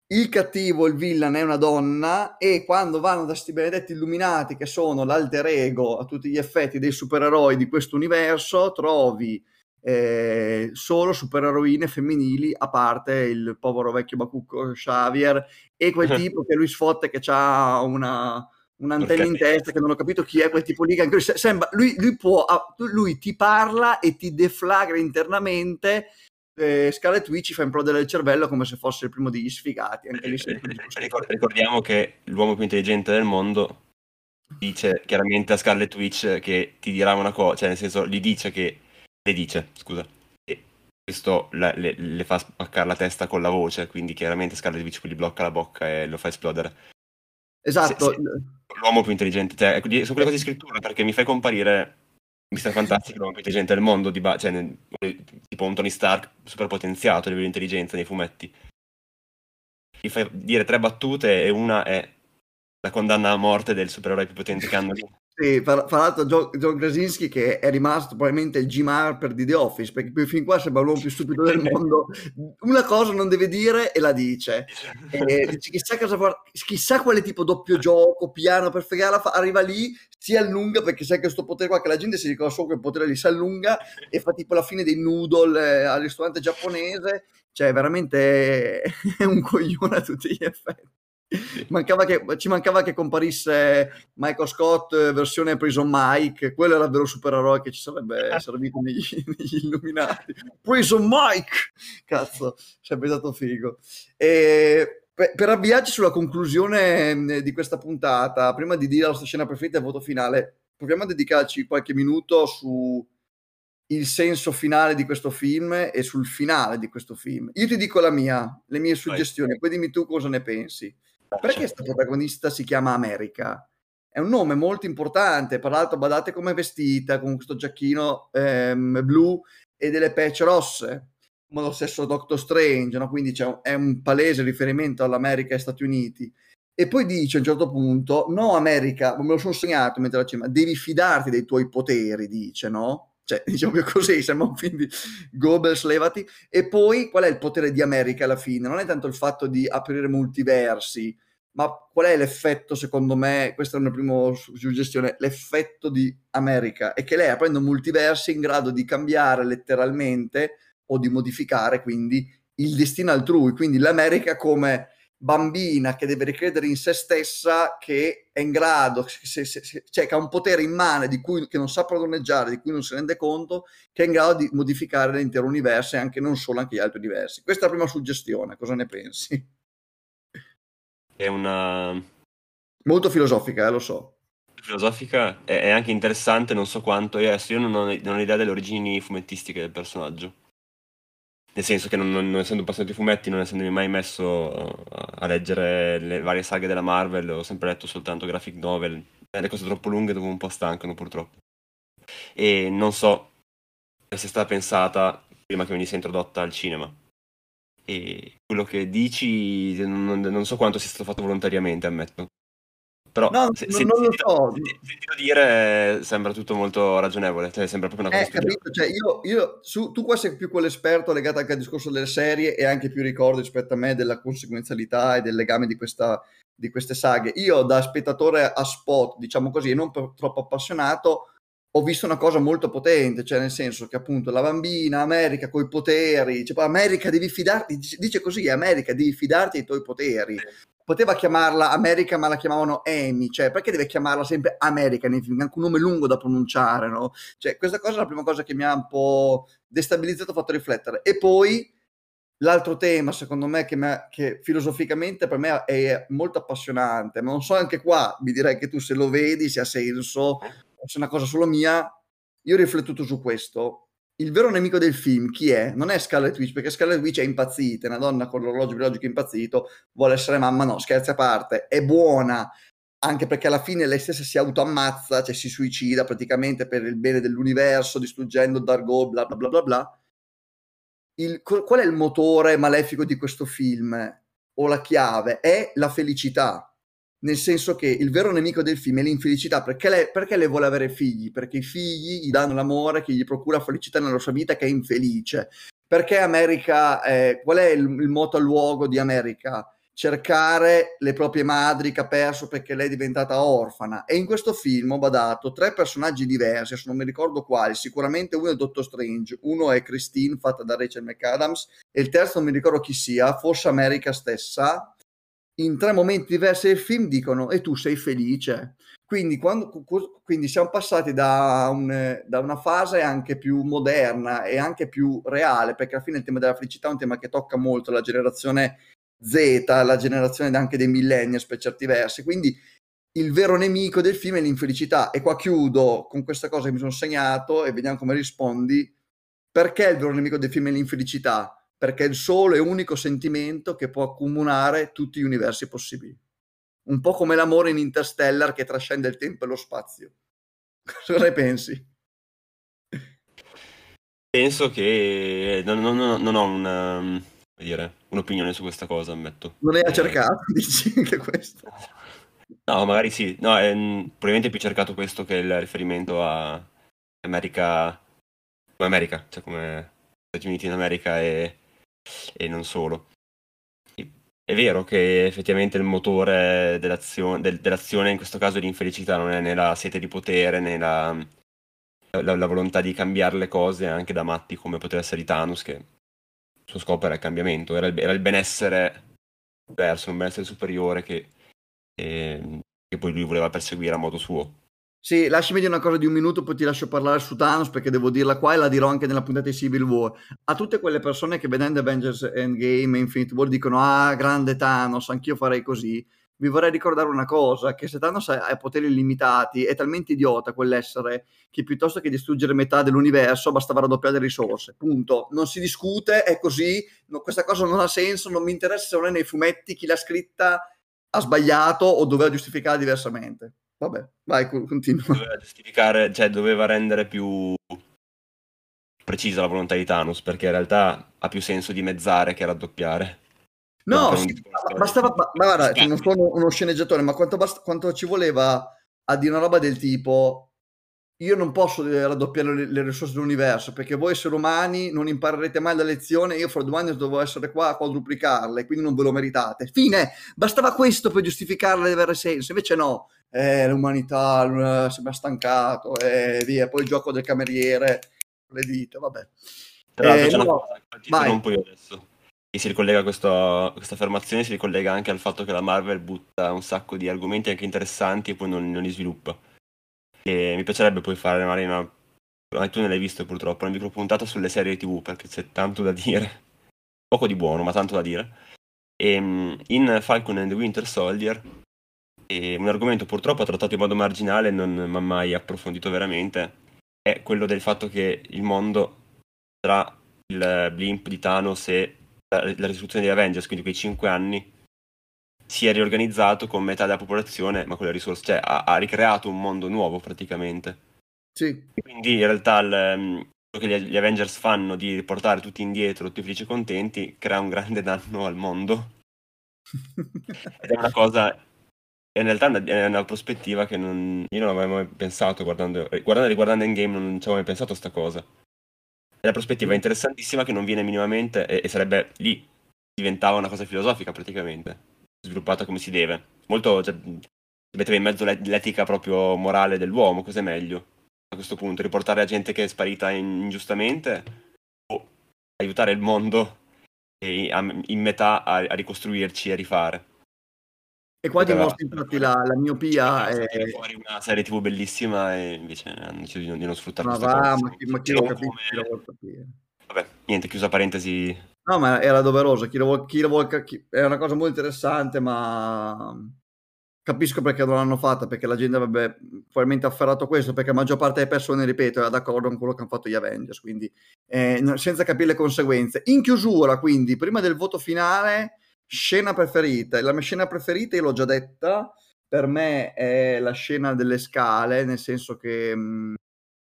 Il cattivo, il villain, è una donna e quando vanno da questi benedetti illuminati, che sono l'alter ego a tutti gli effetti dei supereroi di questo universo, trovi eh, solo supereroine femminili, a parte il povero vecchio Bacucco Xavier e quel tipo che lui sfotte che ha una un'antenna in testa che non ho capito chi è quel tipo lì. Che sembra, lui, lui, può, lui ti parla e ti deflagra internamente. Eh, Scarlet Witch fa implodere il cervello come se fosse il primo degli sfigati. Anche lì
Ricordiamo che l'uomo più intelligente del mondo dice chiaramente a Scarlet Witch che ti dirà una cosa, cioè nel senso gli dice che le dice, scusa, e questo le, le, le fa spaccare la testa con la voce, quindi chiaramente Scarlet Witch gli blocca la bocca e lo fa esplodere.
Esatto. Se, se,
l'uomo più intelligente, cioè, sono quelle cose di scrittura perché mi fai comparire Mr. Fantastic, l'uomo più intelligente del mondo, di ba- cioè, nel, tipo un Tony Stark super potenziato a livello di intelligenza nei fumetti. Mi fai dire tre battute e una è la condanna a morte del supereroe più potente che hanno lì.
Sì, fra, fra l'altro John, John, Krasinski che è rimasto probabilmente il Jim Harper di The Office, perché fin qua sembra l'uomo più stupido del mondo. Una cosa non deve dire e la dice. E dice chissà, cosa, chissà quale tipo doppio gioco, piano per fregarla, fa, arriva lì, si allunga perché sai che questo potere qua, che la gente si ricorda solo che il potere lì si allunga e fa tipo la fine dei noodle eh, al ristorante giapponese. Cioè, veramente è un coglione a tutti gli effetti. Mancava che, ci mancava che comparisse Michael Scott eh, versione Prison Mike, quello era il vero supereroe che ci sarebbe servito negli, negli illuminati. Prison Mike! Cazzo, sarebbe stato figo. E per, avviarci sulla conclusione mm, di questa puntata, prima di dire la nostra scena preferita e voto finale, proviamo a dedicarci qualche minuto su il senso finale di questo film e sul finale di questo film. Io ti dico la mia, le mie suggestioni, poi dimmi tu cosa ne pensi. Perché questa protagonista si chiama America? È un nome molto importante, tra l'altro badate come è vestita, con questo giacchino ehm, blu e delle pece rosse, come lo stesso Doctor Strange, no? quindi un, è un palese riferimento all'America e Stati Uniti. E poi dice a un certo punto, no America, me lo sono segnato mentre la cima, devi fidarti dei tuoi poteri, dice, no? Cioè, diciamo così, sembra un film di Goebbels, levati. E poi, qual è il potere di America alla fine? Non è tanto il fatto di aprire multiversi, ma qual è l'effetto, secondo me, questa è una prima suggestione, l'effetto di America è che lei aprendo multiversi è in grado di cambiare letteralmente o di modificare quindi il destino altrui, quindi l'America come bambina che deve ricredere in se stessa, che è in grado, se, se, se, cioè che ha un potere in mano di cui, che non sa padroneggiare, di cui non si rende conto, che è in grado di modificare l'intero universo e anche non solo, anche gli altri universi. Questa è la prima suggestione, cosa ne pensi?
È una...
Molto filosofica, eh, lo so.
Filosofica è, anche interessante, non so quanto, io, io non ho, non ho idea delle origini fumettistiche del personaggio nel senso che non, non, non essendo appassionato di fumetti, non essendomi mai messo a leggere le varie saghe della Marvel, ho sempre letto soltanto graphic novel, le cose troppo lunghe dopo un po' stancano purtroppo. E non so se è stata pensata prima che venisse introdotta al cinema. E quello che dici non, non so quanto sia stato fatto volontariamente, ammetto. Però
no, se, non, non lo so.
Sentito dire sembra tutto molto ragionevole, cioè sembra proprio una cosa
eh, capito, cioè io, io su, tu qua sei più quell'esperto legato anche al discorso delle serie e anche più ricordo rispetto a me della conseguenzialità e del legame di, questa, di queste saghe. Io da spettatore a spot, diciamo così, e non troppo appassionato, ho visto una cosa molto potente, cioè nel senso che appunto la bambina, America con i poteri, cioè America devi fidarti, dice così, America devi fidarti dei tuoi poteri poteva chiamarla America ma la chiamavano Amy, cioè perché deve chiamarla sempre America nei film, anche un nome lungo da pronunciare, no? Cioè questa cosa è la prima cosa che mi ha un po' destabilizzato, fatto riflettere. E poi l'altro tema, secondo me, che, me, che filosoficamente per me è molto appassionante, ma non so anche qua, mi direi che tu se lo vedi, se ha senso, o se è una cosa solo mia, io ho riflettuto su questo il vero nemico del film chi è? Non è Scarlet Witch, perché Scarlet Witch è impazzita, è una donna con l'orologio biologico impazzito, vuole essere mamma, no, scherzi a parte, è buona, anche perché alla fine lei stessa si autoammazza, cioè si suicida praticamente per il bene dell'universo, distruggendo Dargo, bla bla bla bla bla. Il, qual è il motore malefico di questo film? O la chiave? È la felicità nel senso che il vero nemico del film è l'infelicità, perché lei, perché lei vuole avere figli? Perché i figli gli danno l'amore che gli procura felicità nella sua vita, che è infelice. Perché America, eh, qual è il, il luogo di America? Cercare le proprie madri che ha perso perché lei è diventata orfana. E in questo film ho badato tre personaggi diversi, adesso non mi ricordo quali, sicuramente uno è Dottor Strange, uno è Christine fatta da Rachel McAdams e il terzo non mi ricordo chi sia, forse America stessa, in tre momenti diversi del film dicono e tu sei felice. Quindi, quando, quindi siamo passati da, un, da, una fase anche più moderna e anche più reale, perché alla fine il tema della felicità è un tema che tocca molto la generazione Z, la generazione anche dei millennials per certi versi. Quindi il vero nemico del film è l'infelicità. E qua chiudo con questa cosa che mi sono segnato e vediamo come rispondi. Perché il vero nemico del film è l'infelicità? Perché è il solo e unico sentimento che può accomunare tutti gli universi possibili. Un po' come l'amore in Interstellar che trascende il tempo e lo spazio. Cosa ne pensi?
Penso che non, non, non ho una, dire, un'opinione su questa cosa, ammetto.
Non hai eh... cercato, dici anche questo?
No, magari sì. No, è, probabilmente più cercato questo che il riferimento a America, come America, cioè come Stati Uniti in America e e non solo. È vero che effettivamente il motore dell'azione, del, dell'azione in questo caso è l'infelicità, non è né la sete di potere né la, la, volontà di cambiare le cose anche da matti come poteva essere Thanos, che il suo scopo era il cambiamento, era il, era il benessere diverso, un benessere superiore che, eh, che poi lui voleva perseguire a modo suo.
Sì, lasciami dire una cosa di un minuto, poi ti lascio parlare su Thanos perché devo dirla qua e la dirò anche nella puntata di Civil War. A tutte quelle persone che vedendo Avengers Endgame e Infinite War dicono ah, grande Thanos, anch'io farei così, vi vorrei ricordare una cosa, che se Thanos ha poteri illimitati è talmente idiota quell'essere che piuttosto che distruggere metà dell'universo bastava raddoppiare le risorse, punto. Non si discute, è così, no, questa cosa non ha senso, non mi interessa se non è nei fumetti chi l'ha scritta ha sbagliato o doveva giustificare diversamente. Vabbè, vai, continua.
Doveva giustificare, cioè doveva rendere più precisa la volontà di Thanos, perché in realtà ha più senso dimezzare che raddoppiare.
No, sì, bastava, ma, ma guarda, non sono uno sceneggiatore, ma quanto, bast- quanto ci voleva a dire una roba del tipo io non posso eh, raddoppiare le, le risorse dell'universo perché voi esseri umani non imparerete mai la lezione. Io fra due anni devo essere qua a quadruplicarle, quindi non ve lo meritate. Fine, bastava questo per giustificarle di avere senso. Invece, no, eh, l'umanità eh, si è stancato e eh, via. Poi il gioco del cameriere, le dita, vabbè.
Tra l'altro, eh, no, cosa che non puoi adesso. E si ricollega a questa affermazione, si ricollega anche al fatto che la Marvel butta un sacco di argomenti anche interessanti e poi non, non li sviluppa e mi piacerebbe poi fare magari una... Tu non l'hai visto purtroppo, una micropuntata sulle serie tv perché c'è tanto da dire. Poco di buono, ma tanto da dire. E, ehm, in Falcon and the Winter Soldier e un argomento purtroppo trattato in modo marginale, non mi ha mai approfondito veramente, è quello del fatto che il mondo tra il blimp di Thanos e la, la risoluzione degli Avengers, quindi quei 5 anni, si è riorganizzato con metà della popolazione, ma con le risorse, cioè ha, ha ricreato un mondo nuovo praticamente.
Sì.
quindi in realtà il, ehm, quello che gli, gli, Avengers fanno di riportare tutti indietro, tutti felici e contenti, crea un grande danno al mondo. Ed è una cosa, in realtà è una prospettiva che non, io non avevo mai pensato guardando, guardando, riguardando Endgame non ci avevo mai pensato a sta cosa. È una prospettiva interessantissima che non viene minimamente e, e sarebbe lì, diventava una cosa filosofica praticamente sviluppata come si deve. Molto, cioè, metteva in mezzo l'etica proprio morale dell'uomo, cos'è meglio a questo punto? Riportare la gente che è sparita ingiustamente o aiutare il mondo in metà a, a ricostruirci e a rifare?
E qua dimostri infatti la, la miopia.
È fuori una serie tv bellissima e invece hanno deciso di non, di non sfruttare
ma va, ma chi, ma chi lo capisce,
come... Vabbè, niente, chiusa parentesi
No, ma era doveroso. Chi lo vuole, chi lo vuole, chi... È una cosa molto interessante, ma capisco perché non l'hanno fatta, perché la gente avrebbe probabilmente afferrato questo, perché la maggior parte delle persone, ripeto, era d'accordo con quello che hanno fatto gli Avengers, quindi eh, senza capire le conseguenze. In chiusura, quindi, prima del voto finale, scena preferita. La mia scena preferita, io l'ho già detta, per me è la scena delle scale, nel senso che mh,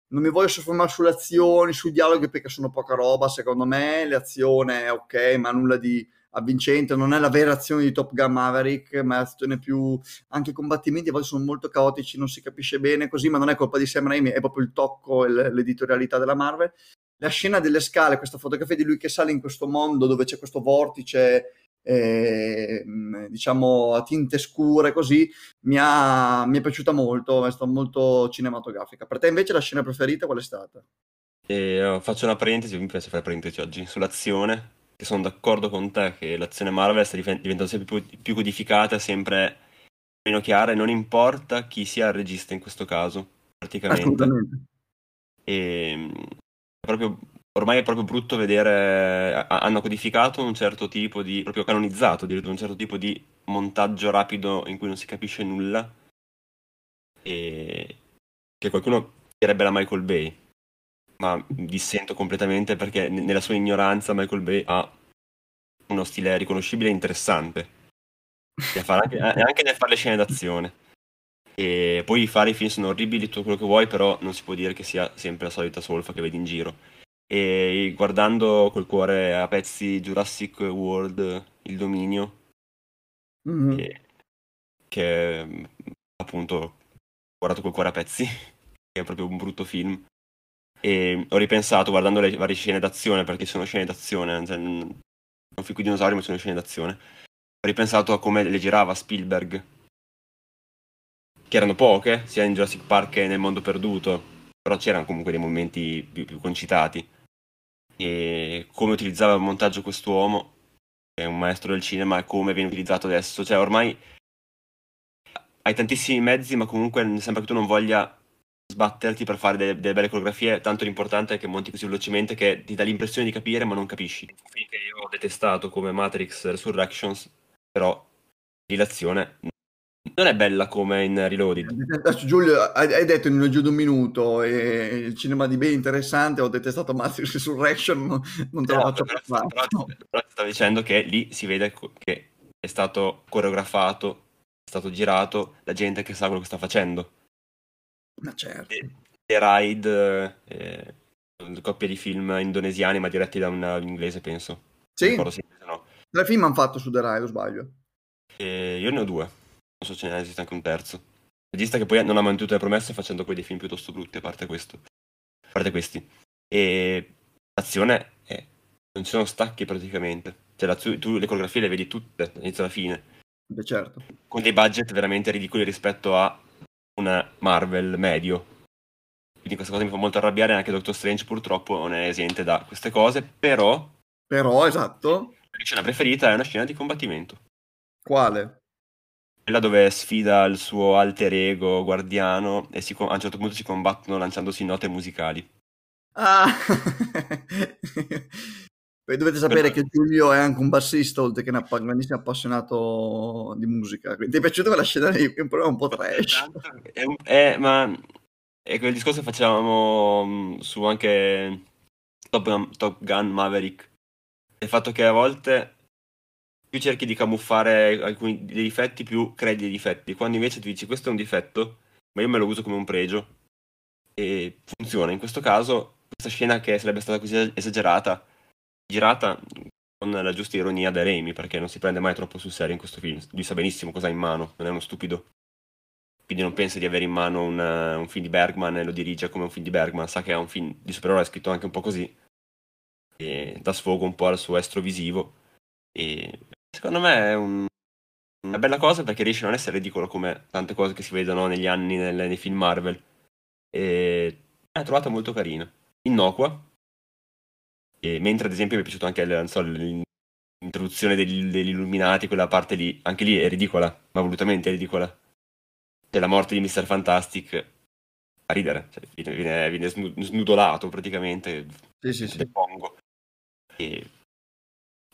non mi voglio soffermare sulle azioni, sui dialoghi perché sono poca roba, secondo me l'azione è ok, ma nulla di avvincente, non è la vera azione di Top Gun Maverick, ma è l'azione più... anche i combattimenti a volte sono molto caotici, non si capisce bene così, ma non è colpa di Sam Raimi, è proprio il tocco e l'editorialità della Marvel. La scena delle scale, questa fotografia di lui che sale in questo mondo dove c'è questo vortice eh, diciamo a tinte scure così mi, ha, mi è piaciuta molto è stata molto cinematografica. Per te invece la scena preferita qual è stata?
Eh, faccio una parentesi mi piace fare parentesi oggi sull'azione che sono d'accordo con te che l'azione Marvel sta diventando sempre più, più codificata sempre meno chiara e non importa chi sia il regista in questo caso praticamente. E proprio ormai è proprio brutto vedere, hanno codificato un certo tipo di, proprio canonizzato un certo tipo di montaggio rapido in cui non si capisce nulla. E che qualcuno direbbe la Michael Bay, ma dissento completamente perché nella sua ignoranza Michael Bay ha uno stile riconoscibile e interessante, e anche, anche nel fare le scene d'azione. E poi fare i film sono orribili, tutto quello che vuoi, però non si può dire che sia sempre la solita solfa che vedi in giro e guardando col cuore a pezzi Jurassic World, il dominio, mm-hmm. che, che appunto ho guardato col cuore a pezzi, che è proprio un brutto film. E ho ripensato guardando le varie scene d'azione, perché sono scene d'azione, cioè, non fico i dinosauri, ma sono scene d'azione. Ho ripensato a come le girava Spielberg, che erano poche, sia in Jurassic Park che nel mondo perduto, però c'erano comunque dei momenti più, più concitati e come utilizzava il montaggio quest'uomo, che è un maestro del cinema, e come viene utilizzato adesso. Cioè, ormai hai tantissimi mezzi, ma comunque sembra che tu non voglia sbatterti per fare delle, delle belle coreografie, tanto l'importante è che monti così velocemente che ti dà l'impressione di capire, ma non capisci. Film che io ho detestato come Matrix Resurrections, però l'azione non è bella come in Reloaded.
Giulio, hai detto in giù di un minuto e il cinema di B è interessante, ho detestato Matrix Resurrection, non te lo faccio
però, però, però, però stavo dicendo che lì si vede che è stato coreografato, è stato girato da gente che sa quello che sta facendo.
Ma certo.
The Ride, eh, coppia di film indonesiani ma diretti da un inglese penso.
Sì? No. Tre film hanno fatto su The Ride, o sbaglio?
Eh, io ne ho due. Non so se ne esiste anche un terzo. regista che poi non ha mantenuto le promesse facendo poi dei film piuttosto brutti, a parte questo. A parte questi. E l'azione è... non ci sono stacchi praticamente. Cioè, tu le coreografie le vedi tutte, dall'inizio alla fine.
Beh, certo.
Con dei budget veramente ridicoli rispetto a una Marvel medio. Quindi questa cosa mi fa molto arrabbiare, anche Doctor Strange purtroppo non è esente da queste cose, però...
Però, esatto.
La scena preferita è una scena di combattimento.
Quale?
Quella dove sfida il suo alter ego guardiano e si, a un certo punto si combattono lanciandosi note musicali.
Ah! Dovete sapere che Giulio è anche un bassista, oltre che un grandissimo appassionato di musica. Ti è piaciuta quella scena lì? È un po', un po trash.
È, è, ma è quel discorso che facevamo mm, su anche Top Gun, Top Gun Maverick. Il fatto che a volte più cerchi di camuffare alcuni dei difetti, più crei dei difetti. Quando invece ti dici questo è un difetto, ma io me lo uso come un pregio. E funziona. In questo caso, questa scena che sarebbe stata così esagerata, girata con la giusta ironia da Raimi, perché non si prende mai troppo sul serio in questo film. Lui sa benissimo cosa ha in mano, non è uno stupido. Quindi non pensa di avere in mano un, un film di Bergman e lo dirige come un film di Bergman, sa che è un film di supereroe scritto anche un po' così. E dà sfogo un po' al suo estro visivo. E secondo me è un, una bella cosa perché riesce a non essere ridicolo come tante cose che si vedono negli anni nel, nei film Marvel. E l'ho trovata molto carina, innocua. E mentre ad esempio mi è piaciuta anche so, l'introduzione degli, degli, Illuminati, quella parte lì, anche lì è ridicola, ma volutamente è ridicola. C'è la morte di Mr. Fantastic a ridere, cioè, viene, viene, snudolato praticamente.
Sì, sì, sì.
Pongo. E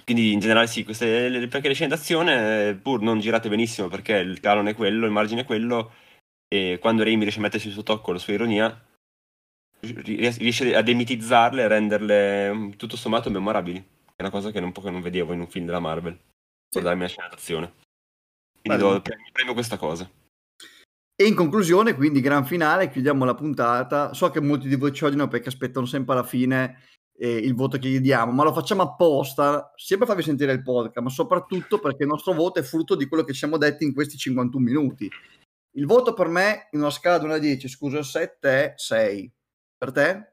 quindi in generale sì, queste, perché le scene d'azione pur non girate benissimo perché il canone è quello, il margine è quello e quando Raimi riesce a mettersi il suo tocco, la sua ironia, riesce a demitizzarle e renderle mm, tutto sommato memorabili. È una cosa che po' che non vedevo in un film della Marvel, sì. darmi una scena d'azione. Quindi do, premio, premio questa cosa.
E in conclusione, quindi gran finale, chiudiamo la puntata. So che molti di voi ci odiano perché aspettano sempre alla fine eh, il voto che gli diamo, ma lo facciamo apposta, sia per farvi sentire il podcast, ma soprattutto perché il nostro voto è frutto di quello che ci siamo detti in questi 51 minuti. Il voto per me, in una scala da 1 a 10, scusa, 7 è 6. Per te?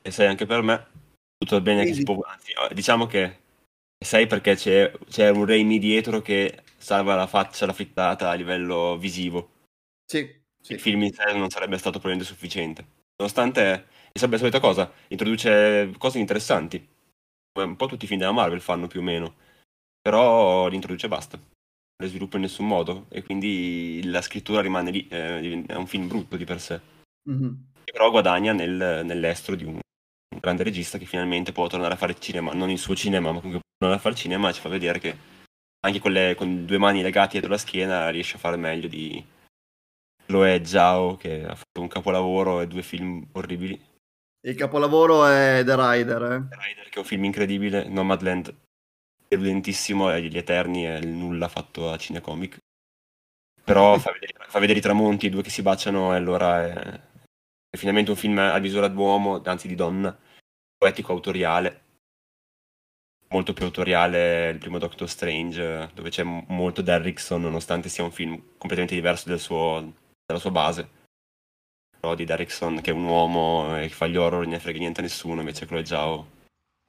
E 6 anche per me. Tutto bene che si può... Anzi, diciamo che 6 perché c'è, c'è un Raimi dietro che salva la faccia, la frittata a livello visivo.
Sì, sì.
Il film in sé non sarebbe stato probabilmente sufficiente. Nonostante e sempre la solita cosa, introduce cose interessanti. Un po' tutti i film della Marvel fanno più o meno. Però li introduce e basta. Le sviluppa in nessun modo. E quindi la scrittura rimane lì. Eh, è un film brutto di per sé.
Mm-hmm.
Però guadagna nel, nell'estro di un, un, grande regista che finalmente può tornare a fare cinema. Non il suo cinema, ma comunque può tornare a fare cinema e ci fa vedere che anche con, le, con due mani legate dietro la schiena riesce a fare meglio di Chloe Zhao che ha fatto un capolavoro e due film orribili
il capolavoro è The Rider. Eh?
The Rider, che è un film incredibile. Nomadland è lentissimo, e Gli Eterni è il nulla fatto a Cinecomic. Però fa vedere, fa vedere, i tramonti, i due che si baciano, e allora è, è finalmente un film a misura d'uomo, anzi di donna, poetico, autoriale. Molto più autoriale il primo Doctor Strange, dove c'è molto Derrickson, nonostante sia un film completamente diverso del suo, dalla sua base di Derrickson che è un uomo e che fa gli horror non ne frega niente a nessuno invece Chloe Zhao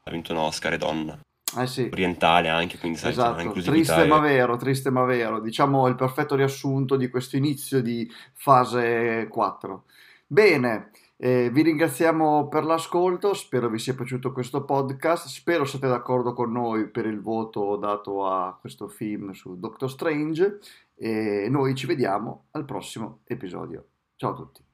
ha vinto un Oscar e donna
eh sì.
orientale anche quindi sai,
esatto. triste e... ma vero triste ma vero diciamo il perfetto riassunto di questo inizio di fase 4 bene eh, vi ringraziamo per l'ascolto, spero vi sia piaciuto questo podcast, spero siate d'accordo con noi per il voto dato a questo film su Doctor Strange e noi ci vediamo al prossimo episodio. Ciao a tutti.